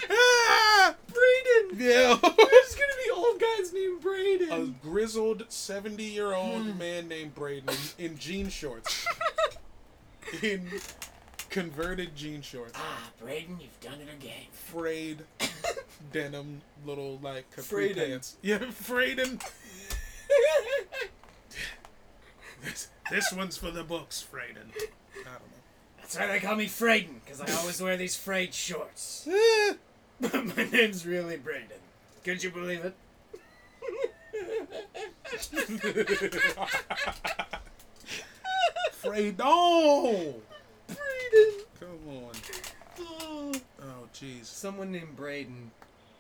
ah! Braden! Yeah. There's gonna be old guys named Braden. a grizzled 70 year old man named Braden in, in jean shorts. in converted jean shorts. ah, Braden, you've done it again. Frayed denim little like capri Frayden. pants. Yeah, Frayden. This, this one's for the books, Frayden. I That's why they call me Frayden, because I always wear these frayed shorts. don't. My name's really Braden. Could you believe it? Freydon! Braden! Come on. Oh. Oh, jeez. Someone named Braden,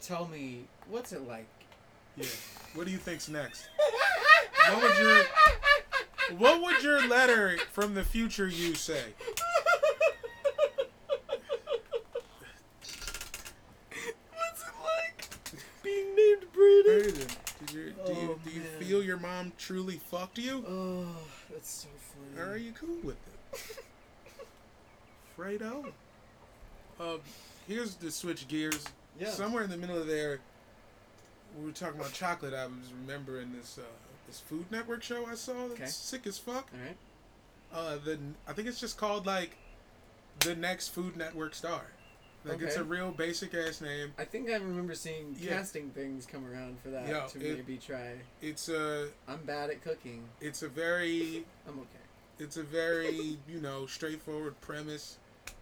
tell me, what's it like? Yeah. What do you think's next? What would your What would your letter from the future you say? What's it like being named Braden? Brayden, did you, do you Oh, do you man. feel your mom truly fucked you? Oh, that's so funny. Or are you cool with it? Fredo. Uh, here's the switch gears. Yeah. Somewhere in the middle of there, we were talking about chocolate. I was remembering this uh, this Food Network show I saw. That's Okay. sick as fuck. All right. Uh, the I think it's just called like the next Food Network star. Like it's a real basic ass name. I think I remember seeing Yeah. casting things come around for that to it- maybe try. It's a I'm bad at cooking. it's a very I'm okay. it's a very you know straightforward premise.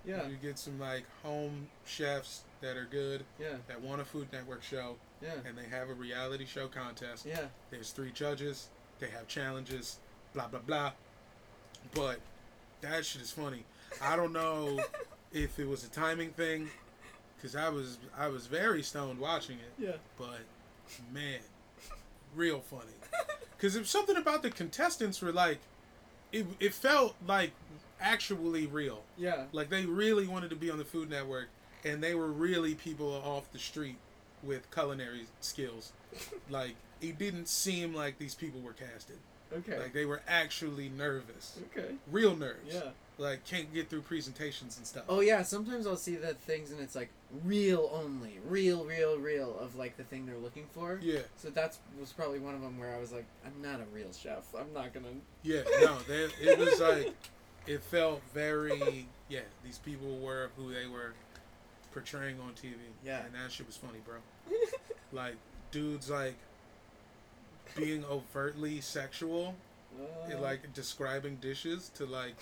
Yeah. You get some like home chefs that are good Yeah. that want a Food Network show, Yeah. and they have a reality show contest. Yeah. There's three judges. They have challenges. Blah blah blah. But that shit is funny. I don't know if it was a timing thing, because I was I was very stoned watching it. Yeah. But man, real funny. Because if something about the contestants were like, it it felt like actually real. Yeah. Like they really wanted to be on the Food Network, and they were really people off the street with culinary skills. like it didn't seem like these people were casted. Okay. Like they were actually nervous, okay. real nerves. Yeah. Like can't get through presentations and stuff. Oh yeah. Sometimes I'll see that things and it's like real only, real, real, real of like the thing they're looking for. Yeah, So that's was probably one of them where I was like, I'm not a real chef. I'm not gonna. yeah. No, they, it was like it felt very yeah. These people were who they were portraying on TV. Yeah. and that shit was funny, bro. like dudes like being overtly sexual Uh, and, like describing dishes to like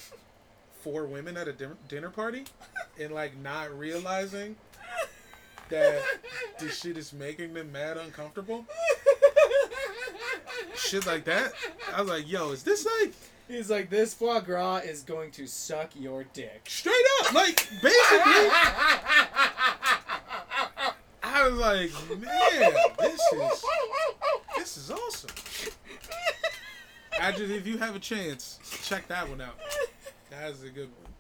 four women at a din- dinner party and like not realizing that this shit is making them mad uncomfortable? Shit like that? I was like yo is this like He's like, this foie gras is going to suck your dick. Straight up, like basically, I was like, man, this is this is awesome. I just, if you have a chance, check that one out. That's a good one.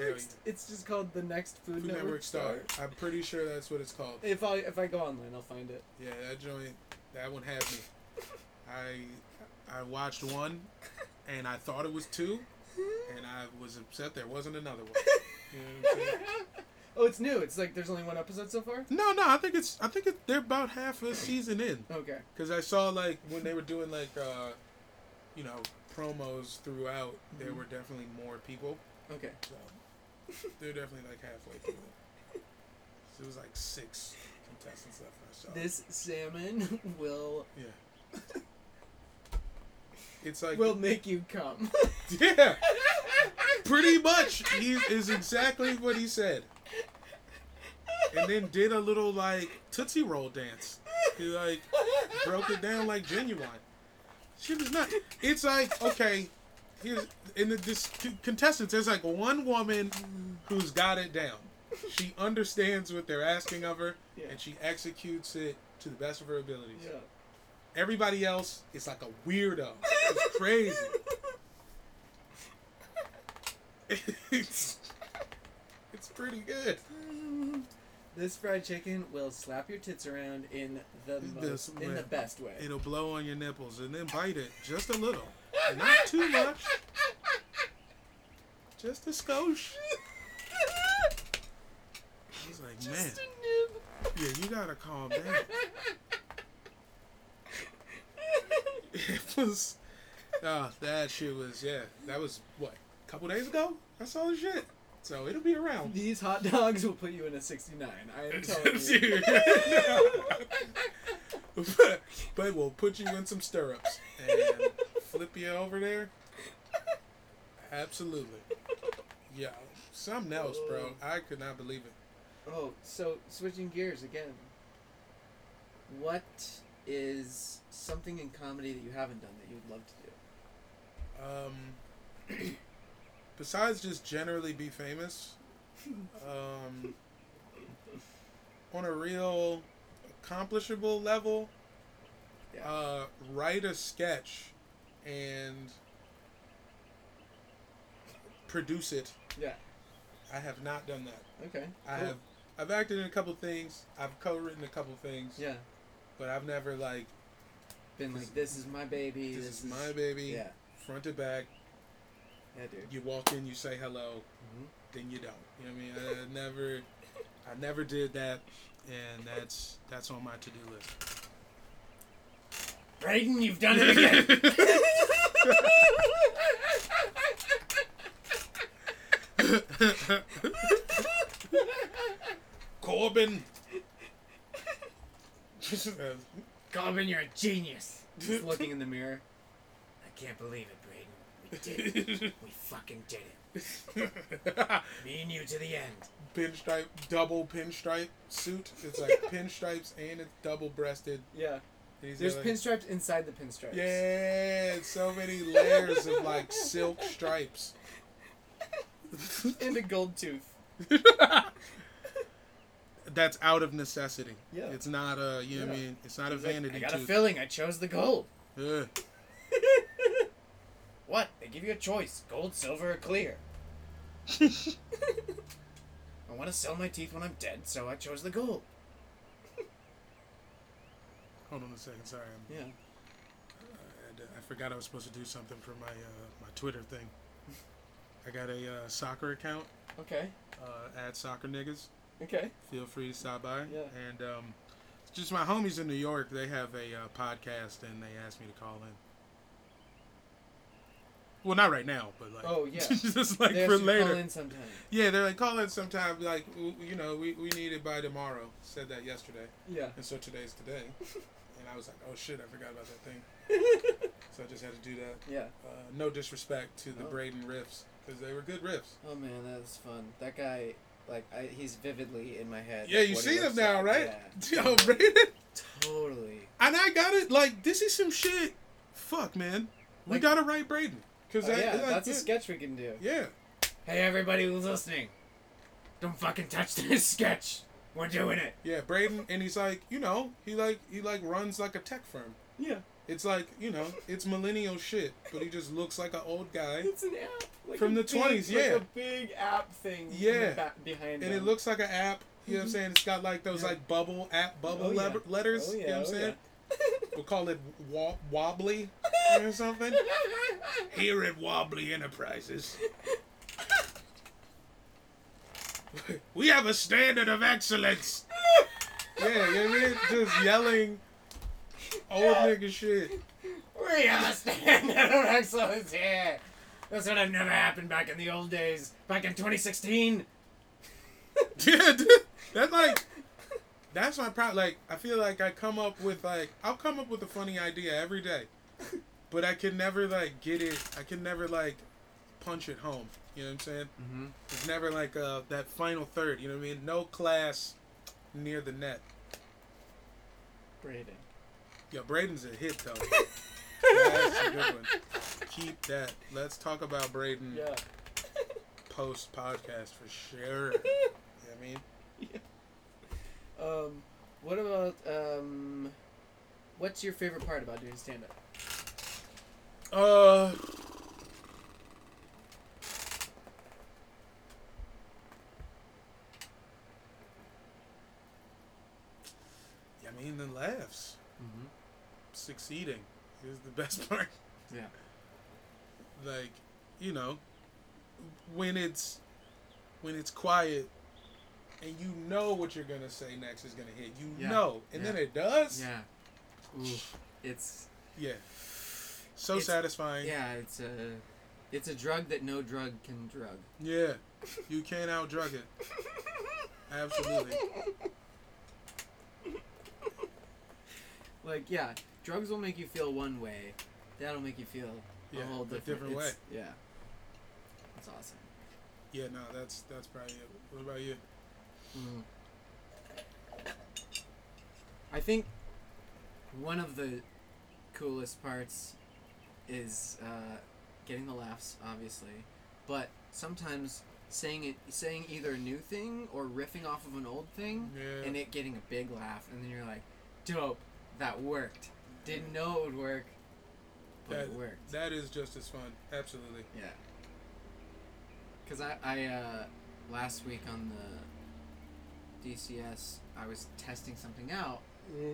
Next, it's just called the next Food, Food Network, Network Star. Star. I'm pretty sure that's what it's called. If I if I go online, I'll find it. Yeah, that joint, that one had me. I I watched one, and I thought it was two, and I was upset there wasn't another one. You know what I'm saying? oh, it's new. It's like there's only one episode so far. No, no, I think it's I think it, they're about half a season in. Okay. Cause I saw like when they were doing like uh, you know promos throughout, there Mhm. were definitely more people. Okay. So they're definitely like halfway through it. So it was like six contestants left. I saw. This salmon will yeah. It's like will make you come. yeah, pretty much. He is exactly what he said. And then did a little like tootsie roll dance. He like broke it down like genuine. Shit is not. It's like okay, here's in the this c- contestants. There's like one woman who's got it down. She understands what they're asking of her, Yeah. and she executes it to the best of her abilities. Yeah. Everybody else is like a weirdo. It's crazy. it's, it's pretty good. This fried chicken will slap your tits around in the most, in the best way. It'll blow on your nipples and then bite it just a little. Not too much. Just a skosh. He's like, man, a nib. yeah, you gotta calm down. It was, oh, that shit was, yeah, that was what, a couple days ago? I saw the shit. So it'll be around. These hot dogs will put you in a 69. I am telling you. but, but we'll put you in some stirrups and flip you over there. Absolutely. Yeah, something else, bro. I could not believe it. Oh, so switching gears again. What is something in comedy that you haven't done that you would love to do? Um, besides just generally be famous, um, on a real accomplishable level, Yeah. uh, write a sketch and produce it. Yeah. I have not done that. Okay. I cool. have I've acted in a couple things. I've co-written a couple things. Yeah. But I've never like Been like, this is my baby. this, This, is my baby. Yeah. Front to back. Yeah, dude. You walk in, you say hello, Mhm. then you don't. You know what I mean? I never I never did that and that's that's on my to-do list. Braden, you've done it again. Corbin. Corbin, you're a genius. Just looking in the mirror. I can't believe it, Braden. We did it. We fucking did it. Me and you to the end. pinstripe, double pinstripe suit. It's like pinstripes and it's double breasted. Yeah. He's There's like, pinstripes inside the pinstripes. Yeah, so many layers of like silk stripes. and a gold tooth. That's out of necessity. Yeah. It's not a, you know what I mean? It's not a He's like, vanity I got a tooth. filling. I chose the gold. Ugh. What? They give you a choice: gold, silver, or clear. I want to sell my teeth when I'm dead, so I chose the gold. Hold on a second. Sorry, I'm, Yeah. I, I forgot I was supposed to do something for my uh, my Twitter thing. I got a uh, soccer account Okay. uh, at Soccer Niggas. Okay. Feel free to stop by. Yeah. And um, just my homies in New York, they have a uh, podcast, and they asked me to call in. Well, not right now, but like, Oh, yeah. just like for asked you to later. Call in sometime. Yeah, they're like, call in sometime. Like, you know, we, we need it by tomorrow. Said that yesterday, Yeah. and so today's today. and I was like, oh shit, I forgot about that thing. So I just had to do that. yeah. Uh, no disrespect to the Oh. Braden riffs, because they were good riffs. Oh man, that was fun. That guy, like, I, he's vividly in my head. Yeah, you see him now, like. right? Yeah. Yo, Braden. Totally. And I got it. Like, this is some shit. Fuck, man. we gotta write Braden because Oh, that, yeah, that- that's a sketch we can do. yeah. Hey, everybody who's listening, don't fucking touch this sketch. We're doing it. Yeah, Braden, and he's like, you know, he like he like runs like a tech firm. Yeah, It's like, you know, it's millennial shit, but he just looks like an old guy, it's an app like From the 20s, yeah. like a big app thing. in the Yeah. back- behind and him. it looks like an app. You know what I'm mm-hmm. saying? It's got like those Yeah. like bubble app bubble Oh, yeah. lever- letters. Oh, You know what I'm oh, saying? We'll call it wa- wobbly or something. Here at Wobbly Enterprises, we have a standard of excellence. Yeah, you know what I mean? Just yelling old nigga shit. We have a standard of excellence here. This would have never happened back in the old days. Back in 2016. Yeah, dude. That's like that's my problem. Like I feel like I come up with like I'll come up with a funny idea every day, but I can never like get it. I can never like punch it home. You know what I'm saying? Mm-hmm. It's never like uh that final third. You know what I mean? No class near the net. Braden. Yeah, Braden's a hit though. That's a good one. Keep that. Let's talk about Braden Yeah. post podcast for sure. you know what I mean? Um, what about um, what's your favorite part about doing stand up? Uh. I mean, the laughs. Mm-hmm. Succeeding is the best part. Yeah. Like, you know, when it's when it's quiet and you know what you're gonna say next is gonna hit. You Yeah. know, and then it does. Yeah. Ooh, it's Yeah. So It's- satisfying. yeah, it's a it's a drug that no drug can drug. Yeah. You can't out drug it. Absolutely. Like yeah, drugs will make you feel one way. That'll make you feel Yeah, a whole different, different way. Yeah. That's awesome. Yeah, no, that's that's probably it. What about you? Mm. I think one of the coolest parts is uh, getting the laughs, obviously, but sometimes saying it, saying either a new thing or riffing off of an old thing, Yeah. and it getting a big laugh, and then you're like, "Dope, that worked." Didn't know it would work, but that, it worked. that is just as fun. Absolutely. Yeah. Cause I I uh, last week on the DCS I was testing something out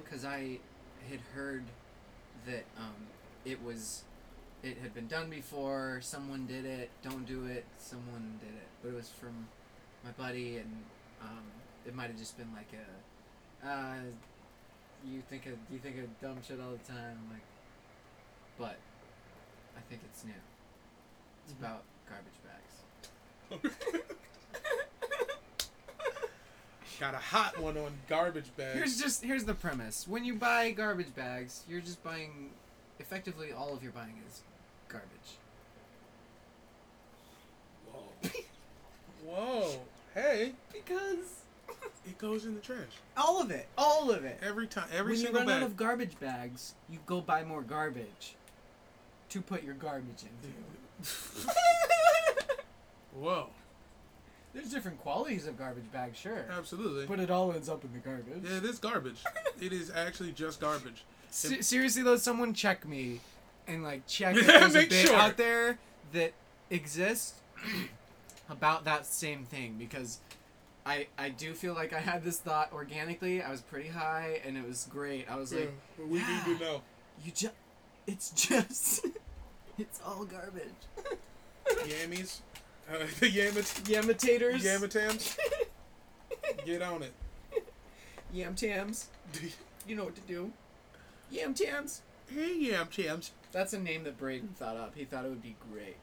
because I had heard that um, it was it had been done before. Someone did it. Don't do it. Someone did it, but it was from my buddy, and um, it might have just been like a. Uh, you think of you think of dumb shit all the time, like, but I think it's new. It's Mhm. about garbage bags. Got a hot one on garbage bags. Here's just here's the premise. When you buy garbage bags, you're just buying effectively all of your buying is garbage. Whoa. Whoa. Hey, Because it goes in the trash all of it, all of it. every time. Every when you single run bag. out of garbage bags, you go buy more garbage to put your garbage into. Whoa. There's different qualities of garbage bags, sure. Absolutely. But it all ends up in the garbage. Yeah, it is garbage. it is actually just garbage. Se- seriously though, someone check me and like check if there's a Make bit sure. out there that exists about that same thing because I I do feel like I had this thought organically. I was pretty high and it was great. I was like, Yeah, we need to know. you just it's just it's all garbage. Yammies. Uh, the Yamit. Yamitators. Yamatams. Get on it. Yam tams. You know what to do. Yam tams. Hey, Yamtams. That's a name that Braden thought up. He thought it would be great.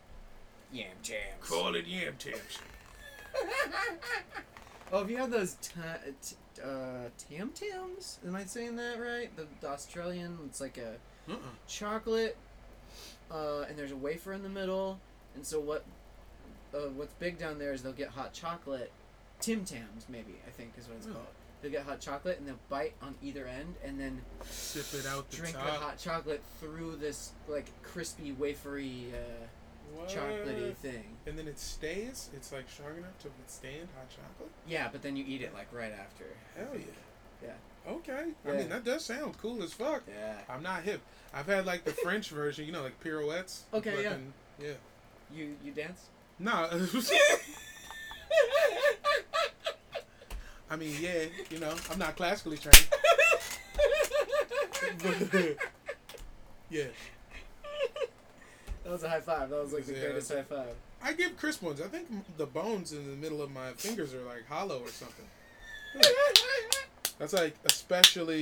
Yam tams. Call it Yamtams. Oh, have you had those ta- t- uh, tam tams? Am I saying that right? The, the Australian. It's like a Uh-uh. chocolate, uh, and there's a wafer in the middle. And so what? Uh, what's big down there is they'll get hot chocolate. Tim Tams, maybe I think is what it's Oh. called. They'll get hot chocolate and they'll bite on either end and then Sip it out the drink top. the hot chocolate through this like crispy wafery uh, What? chocolatey thing. And then it stays. It's like strong enough to withstand hot chocolate. Yeah, but then you eat it like right after. Hell yeah. Yeah. Okay. I mean that does sound cool as fuck. Yeah. I'm not hip. I've had like the French version, you know, like pirouettes. Okay, yeah. Fucking- yeah. You you dance? No. I mean, yeah, you know, I'm not classically trained. yeah. That was a high five. That was like the Yeah, greatest high five. I give crisp ones. I think the bones in the middle of my fingers are like hollow or something. That's like especially.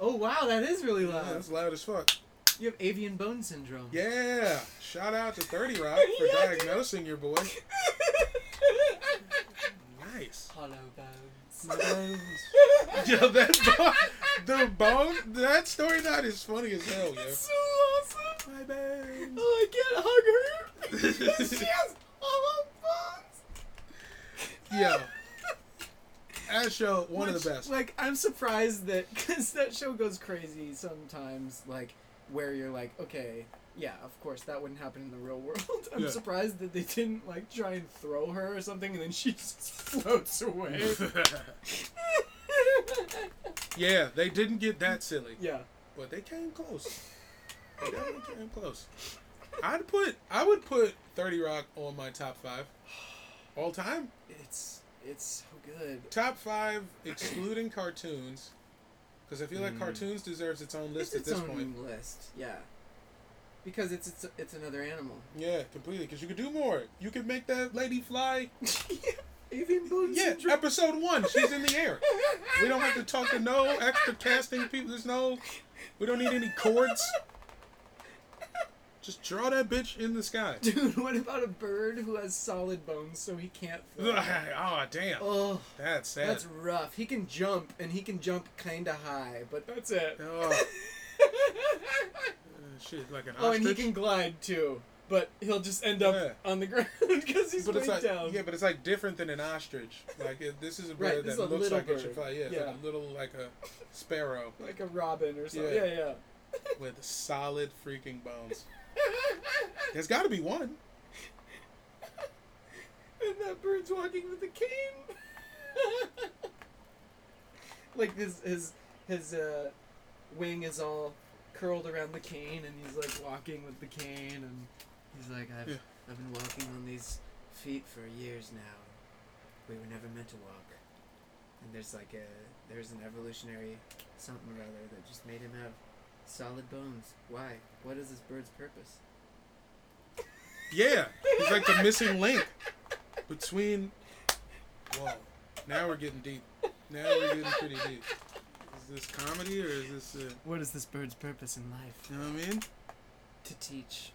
Oh wow, that is really Yeah, loud. that's loud as fuck. You have avian bone syndrome. Yeah. Shout out to 30 Rock for Yeah, dude. diagnosing your boy. Nice. Hollow bones. My bones. Yo, that bone, the bone, that story not is funny as hell, yo. so awesome. My bones. Oh, I can't hug her. she has hollow bones. Yo, that show, one of the best. Like, I'm surprised that because that show goes crazy sometimes. Like, where you're like, okay, yeah, of course that wouldn't happen in the real world. I'm Yeah. surprised that they didn't like try and throw her or something, and then she just floats away. yeah, they didn't get that silly, yeah. but they came close. They definitely came close. I'd put, I would put 30 Rock on my top five. All time? It's it's so good. Top five, excluding cartoons. Because I feel like Mm. cartoons deserves its own list it's at its this own point. list. Yeah. Because it's it's it's another animal. Yeah, completely. Because you could do more. You could make that lady fly. Yeah, episode one. She's in the air. We don't have to talk to no extra casting people. There's no. We don't need any cords. Just draw that bitch in the sky. Dude, what about a bird who has solid bones so he can't fly? oh damn. Oh, That's sad. that's rough. He can jump, and he can jump kinda high, but that's it. Oh, uh, shit, like an ostrich? oh, and he can glide too, but he'll just end up Yeah. on the ground because he's but it's like down. yeah, but it's like different than an ostrich. Like it, this is a bird this that is a looks little like it should bird. fly. Yeah, Yeah. like a little like a sparrow like a robin or something. Yeah. Yeah, yeah. with solid freaking bones. There's got to be one. and that bird's walking with a cane. like his his his uh, wing is all curled around the cane, and he's like walking with the cane, and he's like, I've Yeah. I've been walking on these feet for years now. We were never meant to walk. And there's like a there's an evolutionary something or other that just made him have solid bones. Why? What is this bird's purpose? Yeah, he's like the missing link between. Whoa, now we're getting deep. Now we're getting pretty deep. Is this comedy or is this? Uh, What is this bird's purpose in life? you know what I mean? To teach.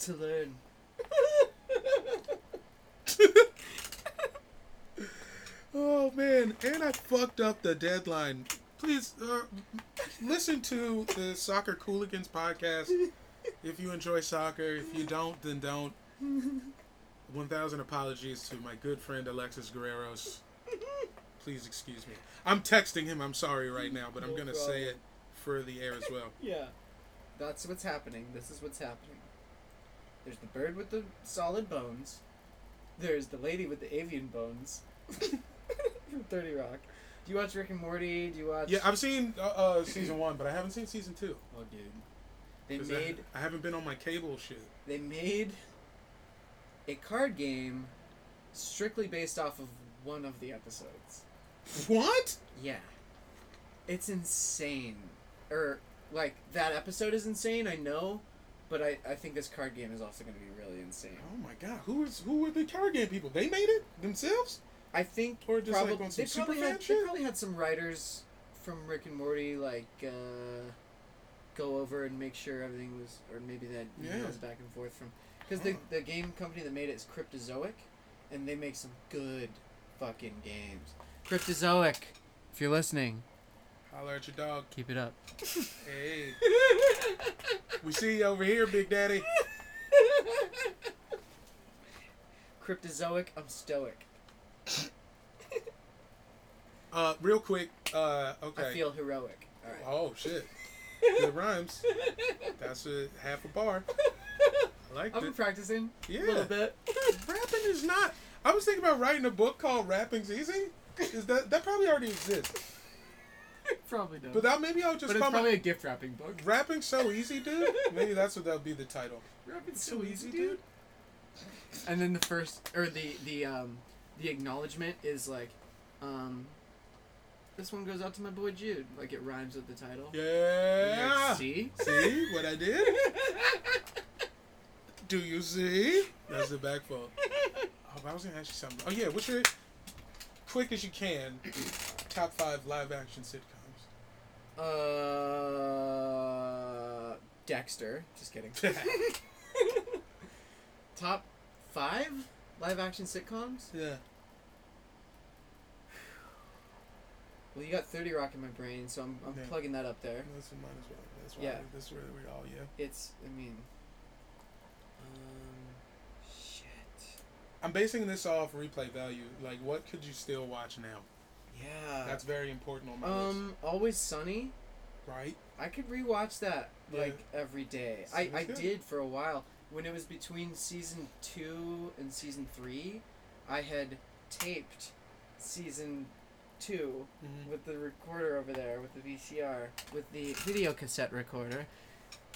to learn. Oh man, and I fucked up the deadline. Please uh, listen to the Soccer Cooligans podcast if you enjoy soccer. If you don't, then don't. One thousand apologies to my good friend Alexis Guerreros. Please excuse me. I'm texting him. I'm sorry right now, but I'm gonna say it for the air as well. Yeah. That's what's happening. This is what's happening. There's the bird with the solid bones. There's the lady with the avian bones. From 30 Rock. Do you watch Rick and Morty? Do you watch. Yeah, I've seen uh, uh, season one, but I haven't seen season two. Oh, dude. They made. I, I haven't been on my cable shit. They made a card game strictly based off of one of the episodes. What? Yeah. It's insane. Or, like, that episode is insane, I know, but I, I think this card game is also going to be really insane. Oh my god, who is who were the card game people? They made it themselves? I think Or just, like, probably, on some they, probably had, they probably had some writers from Rick and Morty, like, uh, go over and make sure everything was, or maybe that Yeah. emails back and forth from. Because the, the game company that made it is Cryptozoic, and they make some good fucking games. Cryptozoic, if you're listening, Holler at your dog. keep it up. Hey, we see you over here, Big Daddy. Cryptozoic, I'm stoic. Uh, real quick. Uh, okay. I feel heroic. All right. Oh shit. Good rhymes. That's a half a bar. I liked I've been it. practicing a little bit. Rapping is not. I was thinking about writing a book called Rapping's Easy. Is that that probably already exists? probably does. But that maybe I'll just But it's probably a gift wrapping book. Rapping so easy, dude. Maybe that's what that'll be the title. Rapping's so easy, dude. And then the first or the the um the acknowledgement is like, um, this one goes out to my boy Jude. Like it rhymes with the title. Yeah. like, See. See what I did? Do you see? That's the back fold. Oh, I was gonna ask you something. Oh yeah, what's your quick as you can top five live action sitcoms? Uh, Dexter. Just kidding. Top five live action sitcoms. yeah. Well, you got Thirty Rock in my brain, so I'm, I'm Yeah. plugging that up there. That's mine as well. That's why. Yeah. That's where we all yeah. It's. I mean. Um. Shit. I'm basing this off replay value. Like, what could you still watch now? Yeah. That's very important on my list. um. Always Sunny. Right? I could rewatch that Yeah. like every day. I, I good. did for a while. When it was between season two and season three, I had taped season two Mhm. with the recorder over there with the VCR with the video cassette recorder,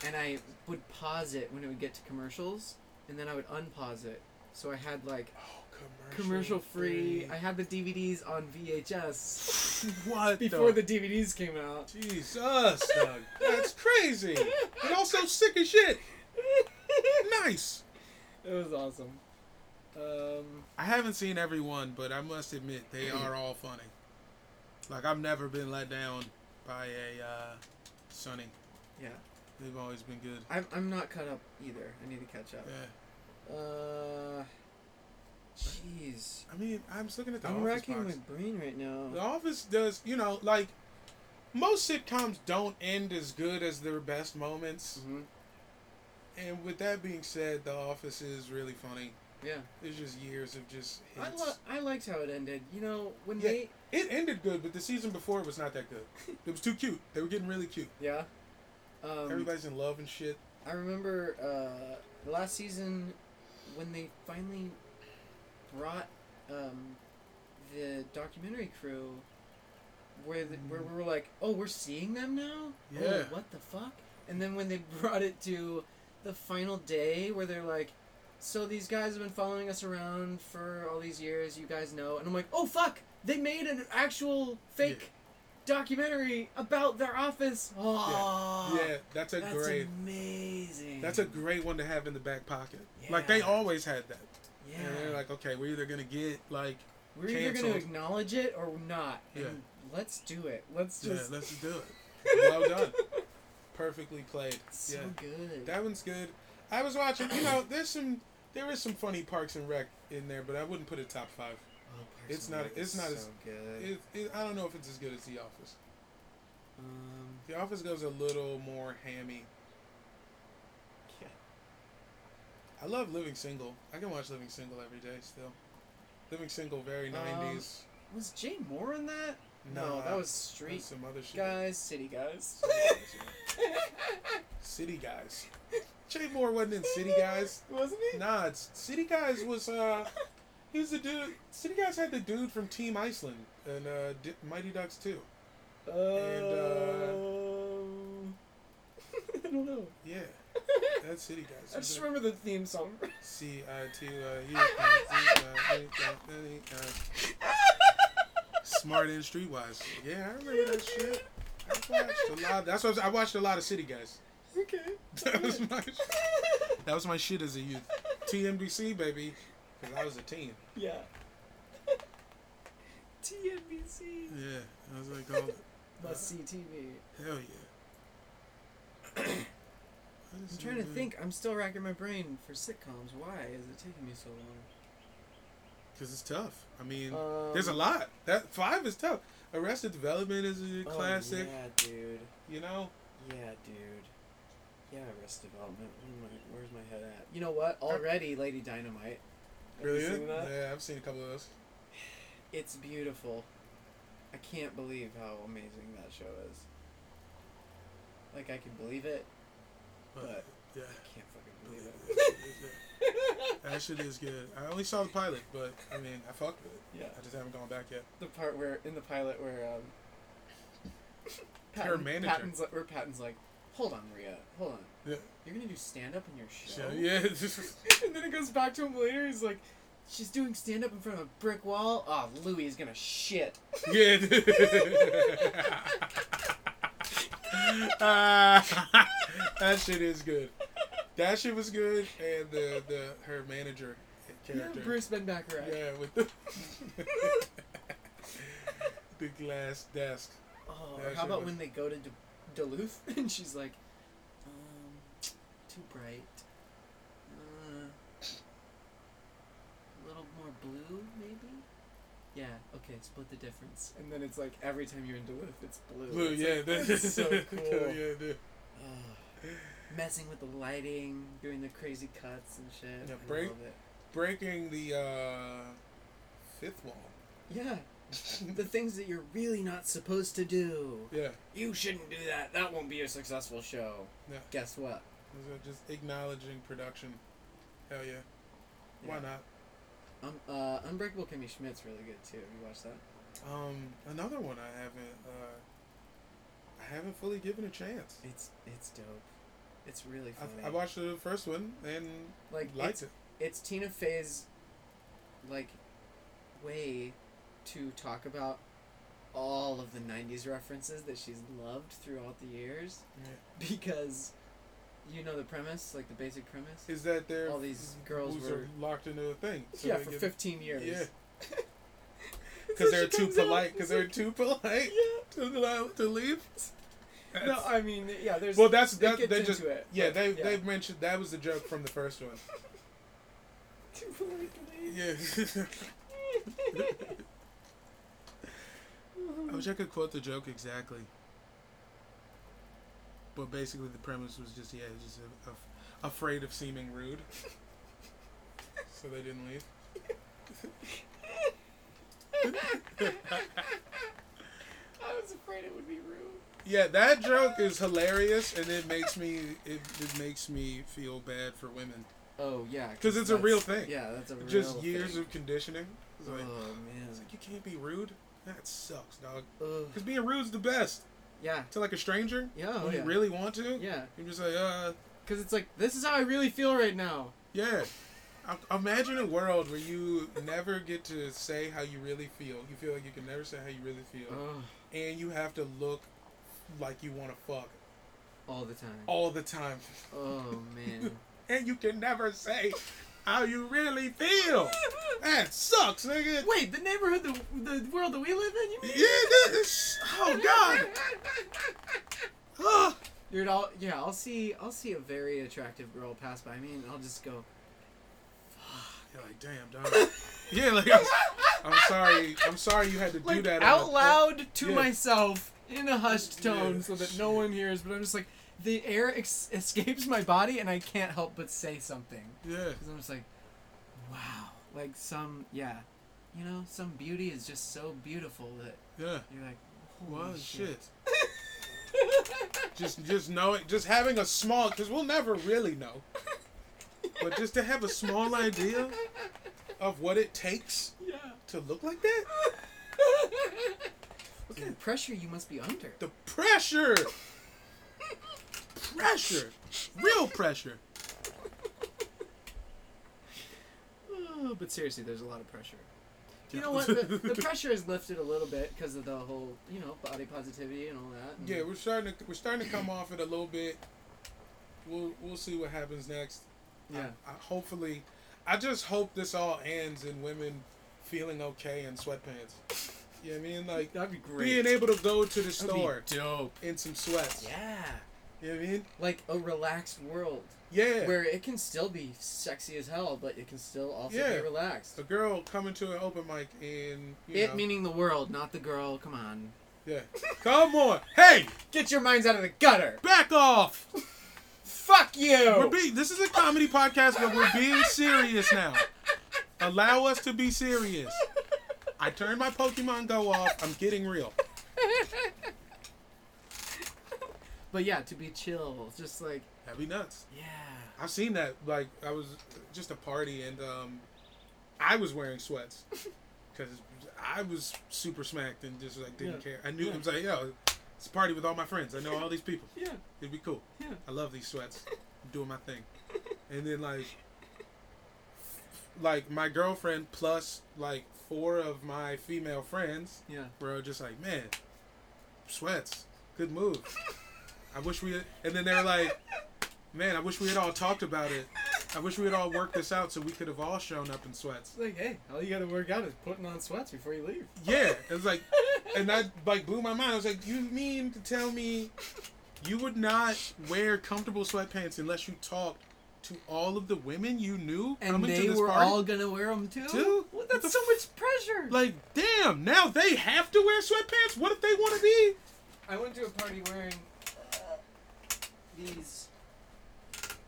and I would pause it when it would get to commercials, and then I would unpause it. So I had like Oh, commercial free. I had the DVDs on VHS what before the? the DVDs came out. Jesus, Doug. That's crazy. And also sick as shit. Nice. It was awesome. Um, I haven't seen every one, but I must admit they are all funny. Like I've never been let down by a uh, Sunny. yeah, They've always been good. I'm I'm not caught up either. I need to catch up. Yeah. Uh, jeez, I mean, I'm just looking at the I'm Office racking box. my brain right now. The Office does, you know, like most sitcoms don't end as good as their best moments. hmm And with that being said, The Office is really funny. Yeah, There's just years of just I lo- I liked how it ended. You know when Yeah. they it ended good, but the season before was not that good. It was too cute. They were getting really cute. yeah. Um, Everybody's in love and shit. I remember uh, the last season when they finally brought um, the documentary crew, where the, where we were like, oh, we're seeing them now. Oh, Yeah. what the fuck? And then when they brought it to the final day, where they're like, so these guys have been following us around for all these years. You guys know, and I'm like, oh fuck, they made an actual fake. Documentary about their office. Oh, yeah, ah, that's a that's great. amazing. That's a great one to have in the back pocket. Yeah. Like they always had that. yeah. And they're like, okay, we're either gonna get like, We're either going to acknowledge it or not. Yeah. Let's do it. Let's just, yeah, let's do it. Well done. Perfectly played. so yeah, good. that one's good. I was watching. You know, there's some. There is some funny Parks and Rec in there, but I wouldn't put it top five. Oh, Parks it's and not- Rec it's not so as- good. It, it, I don't know if it's as good as The Office. um, The Office goes a little more hammy. yeah. I love Living Single. I can watch Living Single every day still. Living Single, very Um, 90s. Was Jay Mohr in that? No, that was Street some other shit. Guys, City Guys. City Guys. Jay Mohr wasn't in City Guys. Wasn't he? Nah, it's, City Guys was uh, he was the dude. City Guys had the dude from Team Iceland and uh, D- Mighty Ducks too. Um, I don't know. Yeah, that's City Guys. I just remember the theme song. C I T uh, U. Smart and streetwise. Yeah, I remember that shit. I watched a lot. That's what I, was, I watched a lot of City Guys. okay. That was my that was my shit as a youth. TNBC baby, because I was a teen. Yeah. TNBC. Yeah, I was like, oh, Must see TV. hell yeah. I'm trying to think. I'm still racking my brain for sitcoms. Why is it taking me so long? Because it's tough. I mean, Um, there's a lot. That five is tough. Arrested Development is a oh, classic. yeah, dude. You know, Yeah, dude. Yeah, Arrested Development. Where am I- Where's my head at? You know what? Already, Lady Dynamite. Have really? seen that? Yeah, I've seen a couple of those. It's beautiful. I can't believe how amazing that show is. Like I can believe it, but yeah. I can't fucking believe it. That shit is good. I only saw the pilot, but I mean, I fucked with it. Yeah. I just haven't gone back yet. The part where in the pilot where um Her manager. Patton's, where Patton's like, hold on, Maria, hold on. Yeah. You're gonna do stand up in your show? So, yeah. and then it goes back to him later. He's like, she's doing stand up in front of a brick wall. Oh, Louis is gonna shit. yeah. Ah, that shit is good. That shit was good, and the the her manager character. Yeah, Bruce Ben-Bacharach. Right? Yeah, with the the glass desk. Oh, That how about was- when they go to D- Duluth and she's like, um, too bright. Uh, a little more blue, maybe. Yeah. Okay. Split the difference. And then it's like every time you're in Duluth, it's blue. Blue, It's yeah, like, that's that's so cool. yeah, dude. Ugh. Messing with the lighting, doing the crazy cuts and shit. Yeah, break- Breaking the uh, fifth wall. Yeah, the things that you're really not supposed to do. Yeah, You shouldn't do that. That won't be a successful show. Yeah. Guess what? Just acknowledging production. Hell yeah. Why not? Um, uh, Unbreakable Kimmy Schmidt's really good too. Have you watched that? Um, another one I haven't uh, I haven't fully given a chance. It's it's dope. It's really funny. I, I watched the first one and like liked it's, it. it's Tina Fey's like way to talk about all of the 90s references that she's loved throughout the years Yeah. because you know the premise like the basic premise Is that they're All these girls were- are locked into a thing? so yeah for get- 15 years Yeah, So because they're too polite. Because it's they're too polite yeah to allow to leave. No i mean yeah there's well, that's that. They just into it, yeah. but, They they mentioned that was the joke from the first one. Yeah. I wish I could quote the joke exactly. But basically, the premise was just yeah, just a, a, afraid of seeming rude, so they didn't leave. i was afraid it would be rude Yeah, that joke is hilarious, and it makes me it, it makes me feel bad for women oh yeah, because it's a real thing. yeah that's a real thing. just years thing. of conditioning. It's oh man it's like you can't be rude. That sucks, dog. Because being rude's the best yeah to like a stranger yeah oh, when yeah you really want to. yeah You're just like, uh, because it's like this is how i really feel right now yeah. Imagine a world where you never get to say how you really feel. You feel like you can never say how you really feel, Ugh. and you have to look like you want to fuck all the time all the time, oh man and you can never say how you really feel. That sucks, nigga. Wait, the neighborhood, the, the world that we live in, you mean? Yeah, this. Oh God. Dude, I'll yeah, I'll see I'll see a very attractive girl pass by me, and I'll just go. You're like, damn, dog. yeah, like I'm, I'm sorry. I'm sorry you had to do Like that out a- loud to Yeah. myself in a hushed tone, so that no one hears. But I'm just like, the air ex- escapes my body, and I can't help but say something. Yeah. Because I'm just like, wow, like some yeah, you know, some beauty is just so beautiful that Yeah. you're like, holy shit. shit? Just, just knowing, just having a small, because we'll never really know, but just to have a small idea of what it takes Yeah. to look like that. What kind of pressure you must be under? The pressure, pressure, real pressure. Oh, but seriously, there's a lot of pressure. You know what? The, the pressure is lifted a little bit because of the whole, you know, body positivity and all that. and- Yeah, we're starting to we're starting to come off it a little bit. We'll we'll see what happens next. yeah. I, hopefully, I just hope this all ends in women feeling okay in sweatpants. You know what I mean? Like That'd be great. being able to go to the store dope. in some sweats. Yeah. You know what I mean? Like a relaxed world Yeah. where it can still be sexy as hell, but it can still also Yeah. be relaxed. a girl coming to an open mic in It know, meaning the world, not the girl. Come on. yeah. Come on, hey, Get your minds out of the gutter. back off. Fuck you. We're being this is a comedy podcast, but we're being serious now. Allow us to be serious. I turned my Pokemon Go off. I'm getting real. But yeah, to be chill, just like That'd be nuts. yeah. I've seen that. Like I was just a party and um, I was wearing sweats because I was super smacked and just like didn't Yeah. care. I knew Yeah. it was like yo, it's a party with all my friends. I know all these people. Yeah. It'd be cool. Yeah. I love these sweats. I'm doing my thing. And then like like my girlfriend plus like four of my female friends Yeah. were just like, Man, sweats. Good move. I wish we had, and then they were like, Man, I wish we had all talked about it. I wish we had all worked this out so we could have all shown up in sweats. Like, hey, all you gotta work out is putting on sweats before you leave. Yeah. It was like and that like blew my mind. I was like, You mean to tell me you would not wear comfortable sweatpants unless you talked to all of the women you knew And coming they to this were party? all gonna wear them too. Too? Well, What the that's so f- much pressure. like, damn, now they have to wear sweatpants? What if they want to be? I went to a party wearing uh, these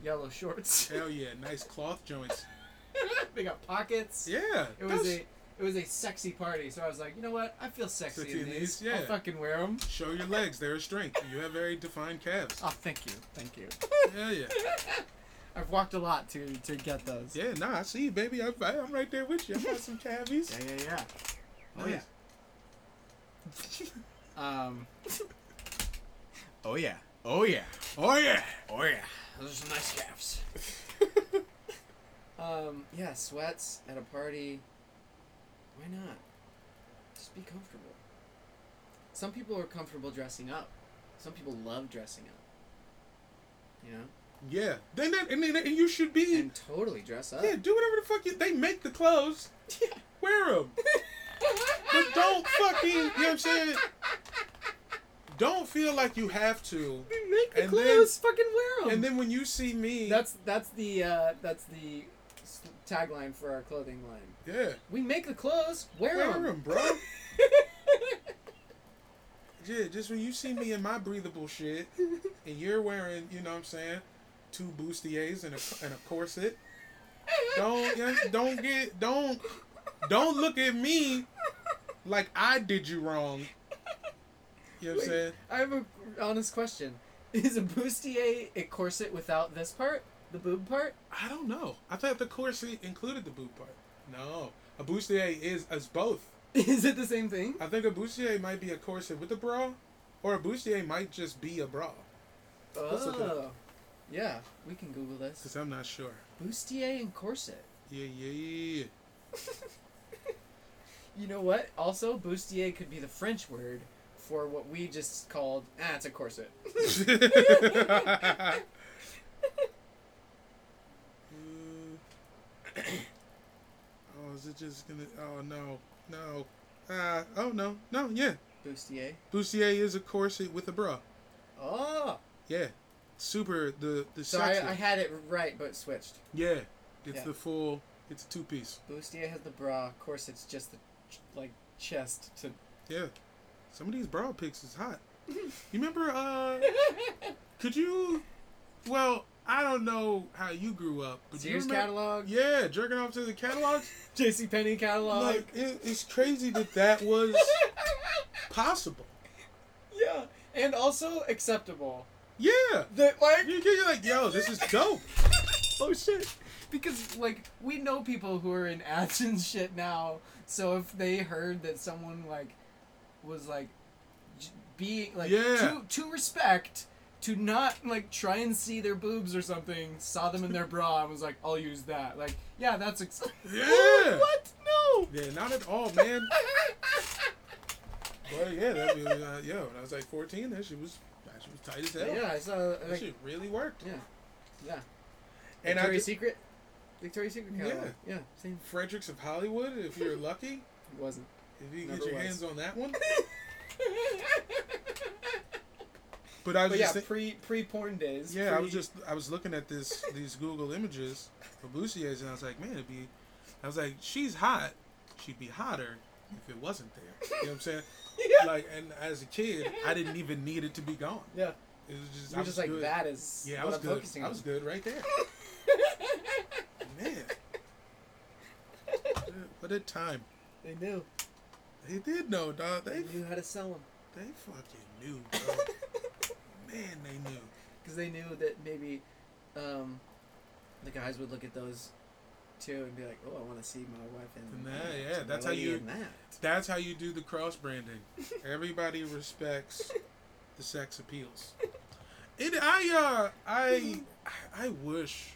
yellow shorts. Hell yeah, nice cloth joints. they got pockets. Yeah. It was a it was a sexy party, so I was like, you know what? I feel sexy, Sexy in in these. these, yeah. I'll fucking wear them. Show your legs, they're a strength. You have very defined calves. Oh, thank you, thank you. Hell yeah. I've walked a lot to to get those. Yeah, nah, I see you, baby. I'm, I'm right there with you. I got some calves. yeah, yeah. yeah. Oh Nice. yeah. Um. oh yeah. Oh yeah. Oh, yeah. Oh yeah. Those are some nice calves. um. Yeah. Sweats at a party. Why not? Just be comfortable. Some people are comfortable dressing up. Some people love dressing up. You know, Yeah. Then that, and then and you should be. and totally dress up. Yeah, do whatever the fuck you. They make the clothes. Yeah. Wear them. But don't fucking. You know what I'm saying? Don't feel like you have to. Make the And then- clothes. fucking wear them. And then when you see me. That's that's the uh, that's the tagline for our clothing line. Yeah. We make the clothes, wear, Wear them. them, bro. Yeah, just when you see me in my breathable shit, and you're wearing, you know what I'm saying, two bustiers and a, and a corset, don't don't get don't don't look at me like I did you wrong. You know what I'm saying? I have a honest question: Is a bustier a corset without this part, the boob part? I don't know. I thought the corset included the boob part. No, a bustier is as both. Is it the same thing? I think a bustier might be a corset with a bra, or a bustier might just be a bra. Let's look it up. Oh, yeah. We can Google this. Cause I'm not sure. Bustier and corset. Yeah, yeah, yeah. You know what? Also, bustier could be the French word for what we just called. Ah, it's a corset. Uh, oh, is it just gonna? Oh no, no. Uh, oh no, no. Yeah, bustier. bustier is a corset with a bra. Oh. Yeah, super. The the So. I, I had it right, but switched. yeah, it's Yeah. the full. It's a two piece. Bustier has the bra. Of course, it's just the ch- like chest to. Yeah, some of these bra pics is hot. You remember? Uh, could you? Well, I don't know how you grew up, but do you Sears remember? catalog. Yeah, jerking off to the catalogs. J.C. Penney catalog. like it, it's crazy that that was possible. yeah, and also acceptable. Yeah, That like you you're like, yo, this is dope. oh shit, because like we know people who are in ads and shit now. So if they heard that someone like was like being like Yeah. to to respect. To not like try and see their boobs or something, saw them in their bra and was like, "I'll use that." Like, yeah, that's ex- Yeah. what? No. Yeah, not at all, man. But yeah, that was, uh, yo, when I was like 14, that shit was tight as hell. Yeah, I saw. That Like, shit really worked. yeah, yeah. And I Victoria's Secret. Victoria's Secret catalog. Yeah, same. Fredericks of Hollywood, if you're lucky, It wasn't. if you Never get your was. hands on that one. But I was but yeah, just pre pre porn days. Yeah, I was just I was looking at this these Google images of Bousier's and I was like, man, it'd be I was like, she's hot. She'd be hotter if it wasn't there. You know what I'm saying? yeah. Like and as a kid, I didn't even need it to be gone. yeah. It was just I You're was just like good. that is. Yeah, I was I'm good. I was good right there. Man. What a time. They knew. They did know, dog. They They knew how to sell them they fucking knew, bro. Man, they knew. because they knew that maybe um, the guys would look at those too and be like, "Oh, I want to see my wife in Nah, that. yeah, So that's how you- that." That's how you do the cross branding. Everybody respects the sex appeals. It I uh I I wish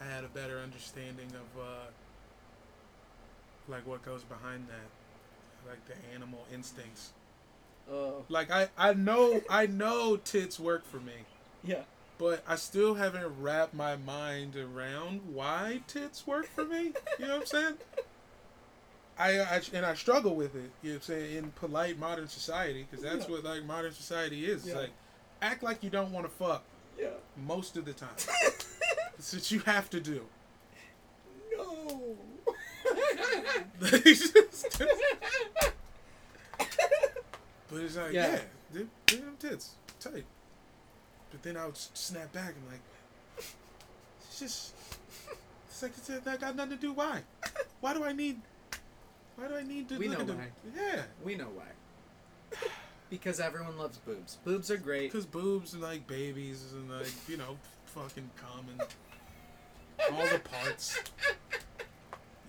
I had a better understanding of uh like what goes behind that. Like the animal instincts. Oh, Like I I know I know tits work for me, yeah. But I still haven't wrapped my mind around why tits work for me. You know what I'm saying? I, I and I struggle with it. You know what I'm saying in polite modern society because that's Yeah. what like modern society is. It's like act like you don't want to fuck Yeah. most of the time. It's what you have to do. no. But it's like Yeah. yeah, them tits tight. But then I would snap back and like, it's just it's like it's, that got nothing to do. Why? Why do I need? Why do I need to We know at them? why. Yeah. We know why. Because everyone loves boobs. Boobs are great. Because boobs and like babies and like you know fucking common all the parts.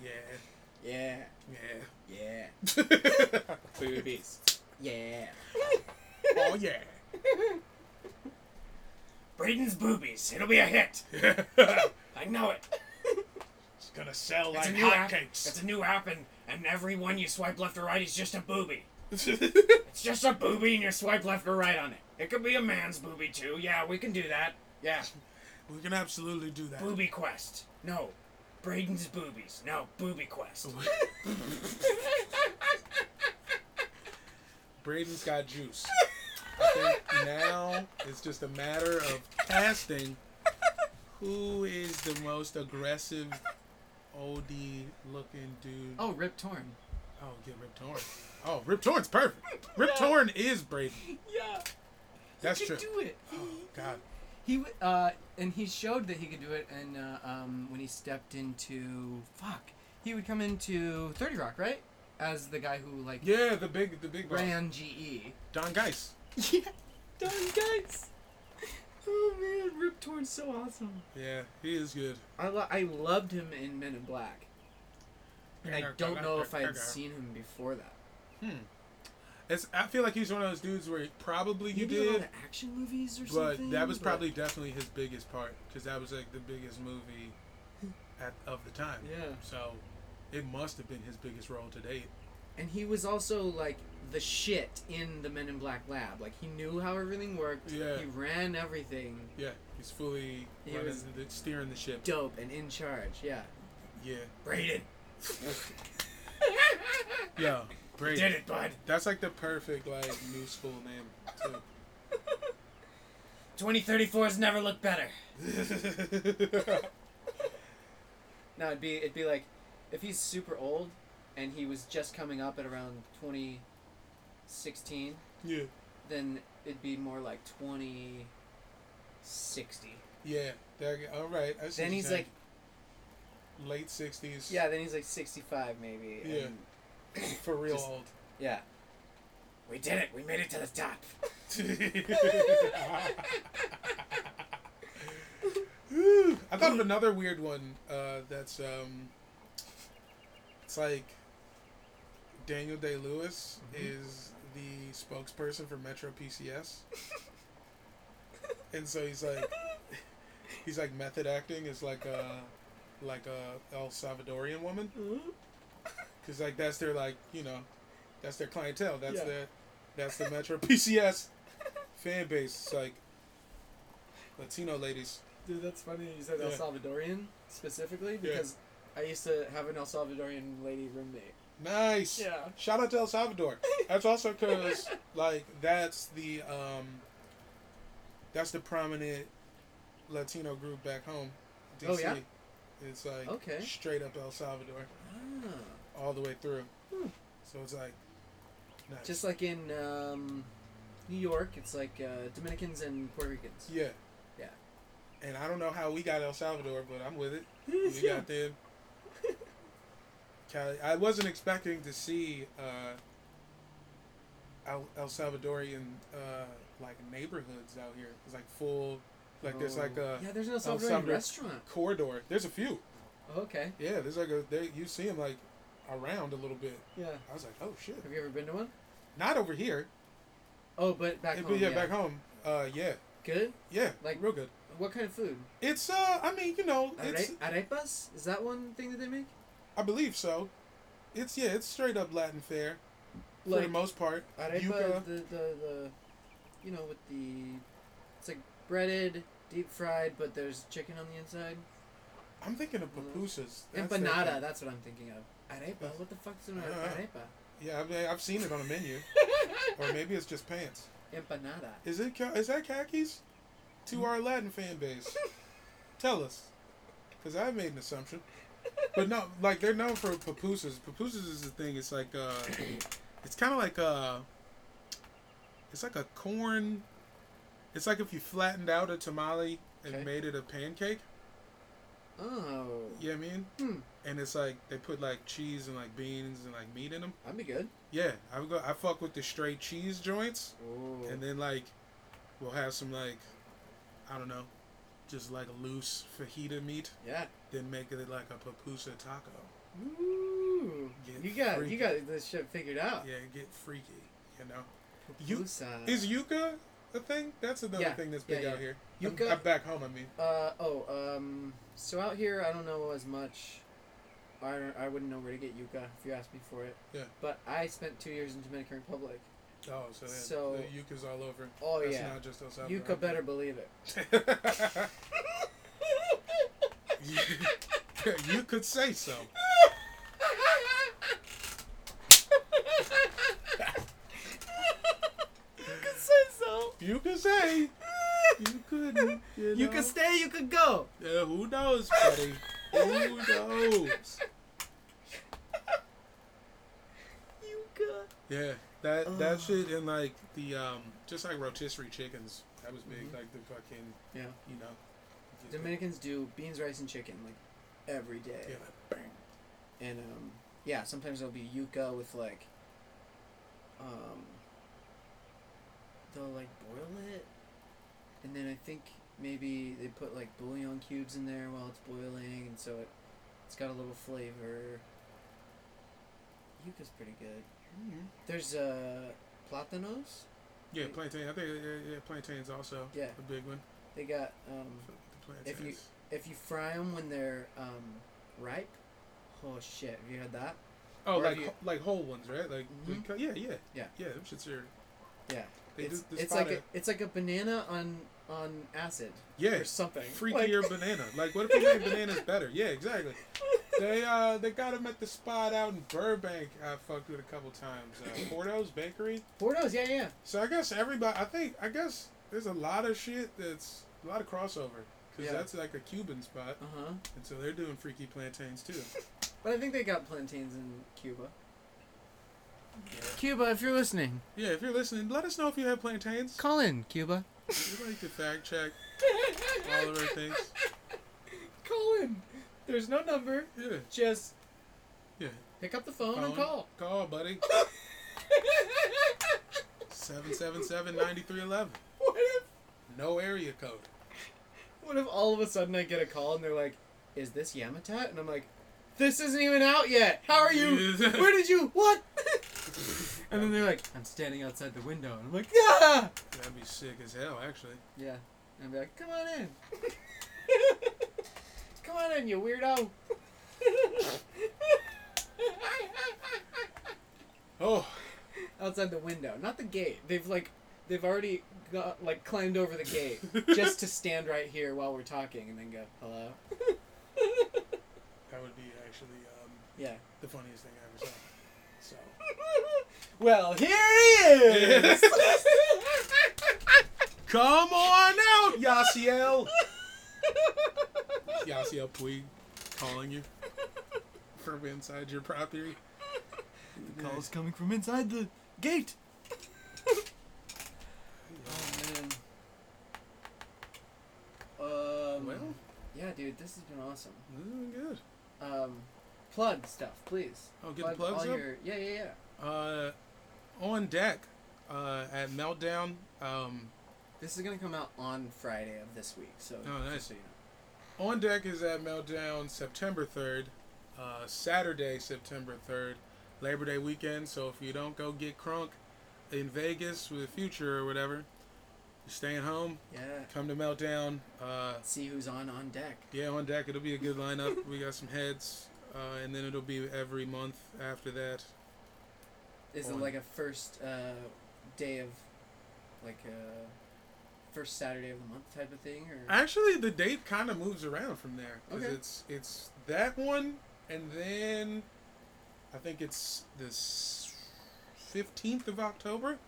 Yeah, Yeah. yeah. Yeah. Boobies. Yeah. oh yeah. Braden's boobies. It'll be a hit. I know it. It's gonna sell It's like new app. hotcakes. It's a new app, and, and every one you swipe left or right is just a booby. It's just a booby, and you swipe left or right on it. It could be a man's booby too. Yeah, we can do that. Yeah, We can absolutely do that. booby quest. No, Braden's boobies. No, booby quest. Braden's got juice. I think now it's just a matter of casting who is the most aggressive OD looking dude. Oh, Rip Torn. Oh, get Rip Torn. Oh, Rip Torn's perfect. Rip Torn is Braden. Yeah. That's he true. could do it. Oh God. He uh, and he showed that he could do it, and uh, um, when he stepped into fuck, he would come into Thirty Rock, right? As the guy who like Yeah, the big, the big boss. GE. Don Geiss. Yeah, Don Geiss. Oh man, Rip Torn's so awesome. Yeah, he is good. I lo- I loved him in Men in Black, and I don't know if I had seen him before that. Hmm. It's. I feel like he's one of those dudes where probably you Maybe a lot did, of action movies or but something. But that was but- probably definitely his biggest part because that was like the biggest movie at of the time. yeah. So it must have been his biggest role to date. And he was also like the shit in the Men in Black lab. Like he knew how everything worked. Yeah. He ran everything. Yeah, he's fully He running was- the, steering the ship. Dope and in charge. Yeah. Yeah, Braden, yeah, you great. did it, bud. That's like the perfect like new school name. Too. 2034's never looked better. No, it'd be it'd be like if he's super old and he was just coming up at around 2016, yeah, then it'd be more like 2060. yeah. That, all right. I see Then he's you're like late sixties. yeah, then he's like 65 maybe. Yeah. and- for real Just- old. yeah. We did it. We made it to the top. I thought of another weird one. Uh, that's um, it's like Daniel Day Lewis mm-hmm. is the spokesperson for Metro PCS, and so he's like, he's like method acting as like a like a El Salvadorian woman, mm-hmm. because like that's their like you know, that's their clientele. That's Yeah. their that's the Metro PCS fan base. It's like Latino ladies. Dude, that's funny. You said El Salvadorian specifically Yeah. because I used to have an El Salvadorian lady roommate. Nice. Yeah. Shout out to El Salvador. That's also because like that's the um that's the prominent Latino group back home. DC. Oh, yeah? It's like Okay. straight up El Salvador Ah. all the way through. Hmm. So it's like nice. Just like in um, New York, it's like uh, Dominicans and Puerto Ricans. yeah. Yeah. And I don't know how we got El Salvador, but I'm with it. We got them. Cali. I wasn't expecting to see uh, El, El Salvadorian uh, like neighborhoods out here. It's like full, like there's like a yeah. There's no El Salvadorian Salvador- restaurant. corridor. There's a few. Oh, okay. Yeah, there's like a they, you see them like around a little bit. Yeah. I was like, oh shit. Have you ever been to one? Not over here. Oh, but back Yeah, home. but yeah, yeah. back home. Uh, yeah, Good. yeah, Like- real good. What kind of food? It's uh, I mean, you know, it's Are- arepas? Is that one thing that they make? I believe so. It's yeah, it's straight up Latin fare for the most part. arepa, the, the the, you know, with the, it's like breaded, deep fried, but there's chicken on the inside. I'm thinking of pupusas. That's Empanada. that. That's what I'm thinking of. Arepa. What the fuck's an I don't arepa? Yeah, I've, I've seen it on a menu, or maybe it's just pants. Empanada. Is it is that khakis? To hmm? our Latin fan base, tell us, because I made an assumption. But no, like they're known for pupusas. Pupusas is the thing. It's like uh, it's kind of like a, it's like a corn. It's like if you flattened out a tamale and Okay. made it a pancake. Oh. You know I mean? Hmm. And it's like they put like cheese and like beans and like meat in them. That'd be good. Yeah, I would go. I fuck with the straight cheese joints, Oh. and then like we'll have some like I don't know, just like loose fajita meat. yeah. Then make it like a pupusa taco. Ooh. Get You got freaky. you got this shit figured out. Yeah, get freaky. You know, You- is yuca a thing? That's another Yeah, thing that's yeah, big yeah. out here. Yuca- I'm, I'm back home. I mean, Uh oh um so out here I don't know as much. I I wouldn't know where to get yuca if you asked me for it. Yeah. But I spent two years in Dominican Republic. Oh, so, that, So- the yuca's all over. Oh That's yeah. not just El Salvador. Yuca better believe it. you could say so. you can say so. You could say. You couldn't. You, You know? can stay. You could go. Yeah, who knows, buddy? who knows? Yuca. Yeah, that Ugh. that shit and like the um, just like rotisserie chickens. That was big. Mhm. Like the fucking, Yeah. you know. Dominicans do beans, rice, and chicken like every day. Yeah, like bang. And um, yeah, sometimes there'll be yuca with like, um, they'll like boil it, and then I think maybe they put like bouillon cubes in there while it's boiling, and so it it's got a little flavor. Yuca's pretty good. There's uh, platanos. Yeah, Like- plantain. I think yeah, yeah, plantains also Yeah. a big one. They got um, The If you- if you fry them when they're um, ripe. Oh shit! Have you had that? oh, or like you- ho- like whole ones, right? Like we Mhm. cut- yeah, yeah, Yeah. yeah. Them shits are Yeah. they it's do. it's like a, at- it's like a banana on on acid yeah, or something. freakier banana. Like what if we made bananas better? Yeah, exactly. They uh they got them at the spot out in Burbank. I fucked with a couple times. Uh, Porto's Bakery. Portos, yeah, yeah. So I guess everybody. I think I guess there's a lot of shit that's a lot of crossover because Yeah. that's like a Cuban spot, Uh huh. and so they're doing freaky plantains too. But I think they got plantains in Cuba. Cuba, if you're listening, Yeah, if you're listening, let us know if you have plantains. call in, Cuba. We'd like to fact check all of our things. Call in. There's no number. Yeah, Just yeah. pick up the phone, and call. Call, buddy. 777 9311. What if No area code. what if all of a sudden I get a call and they're like, "Is this Yamatat?" And I'm like, "This isn't even out yet. How are you? Where did you? What?" and then they're like, "I'm standing outside the window," and I'm like, "Yeah." That'd be sick as hell, actually. Yeah. And I'd be like, "Come on in." Come you weirdo. Oh, outside the window, not the gate. They've like they've already got like climbed over the gate just to stand right here while we're talking and then go hello. that would be actually um, Yeah. the funniest thing I ever saw. So. Well, here he is. Come on out, Yasiel. Yasiel Puig calling you from inside your property. the call is coming from inside the gate. oh man. Um. Well, Yeah, dude, this has been awesome. mm, good. Um, plug stuff, please. Oh, get plug the plugs all up. your yeah yeah yeah. Uh, on deck, uh, at Meltdown. Um, This is gonna come out on Friday of this week, so Oh, just nice. so you know. On deck is at Meltdown September third, uh, Saturday September third, Labor Day weekend. So if you don't go get crunk in Vegas with Future or whatever, you're staying home. Yeah. Come to Meltdown. Uh, See who's on on deck. yeah, on deck. It'll be a good lineup. we got some heads, uh, and then it'll be every month after that. Is it like a first uh, day of, like a first Saturday of the month type of thing, or? Actually, the date kind of moves around from there. 'cause Okay. It's it's that one, and then I think it's this fifteenth of October,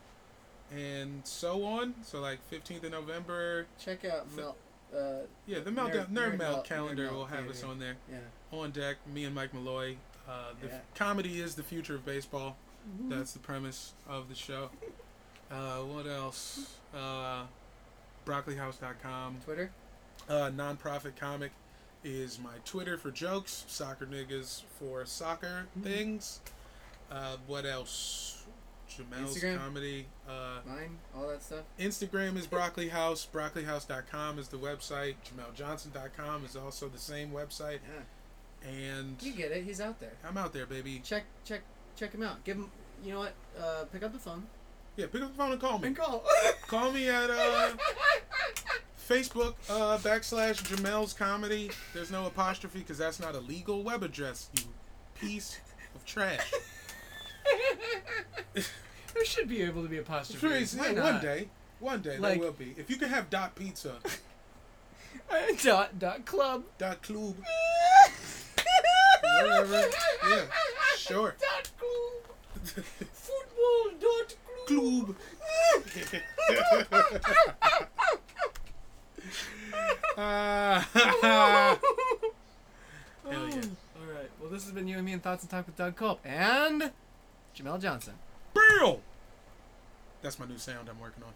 and so on. So like fifteenth of November. Check out F- Mel. Uh, Yeah, the Meltdown Nerd, Nerd Melt Melt- calendar Nerd Melt, will have yeah, us on there. yeah. On deck, me and Mike Malloy. Uh, the Yeah. f- comedy is the future of baseball. That's the premise of the show. Uh, what else? Uh, broccolihouse.com. Twitter. Uh, nonprofit comic is my Twitter for jokes, soccer niggas for soccer Mhm. things. Uh, what else? Jamel's Instagram? comedy. Uh, Mine. All that stuff. Instagram is Broccoli House. BroccoliHouse.com is the website. JamelJohnson.com is also the same website. Yeah. And You get it. He's out there. I'm out there, baby. Check check check him out. Give him. You know what? Uh, pick up the phone Yeah, pick up the phone and call me. and call. Call me at uh, Facebook uh, backslash Jamel's Comedy. There's no apostrophe because that's not a legal web address, you piece of trash. there should be able to be apostrophe. Yeah, one day. One day Like- there will be. If you can have dot pizza, dot dot club. dot club, whatever. Yeah, sure. Dot club. Football dot Club. Hell yeah. All right. Well, this has been you and me and thoughts and talk with Doug Culp and Jamel Johnson. Bill! That's my new sound I'm working on.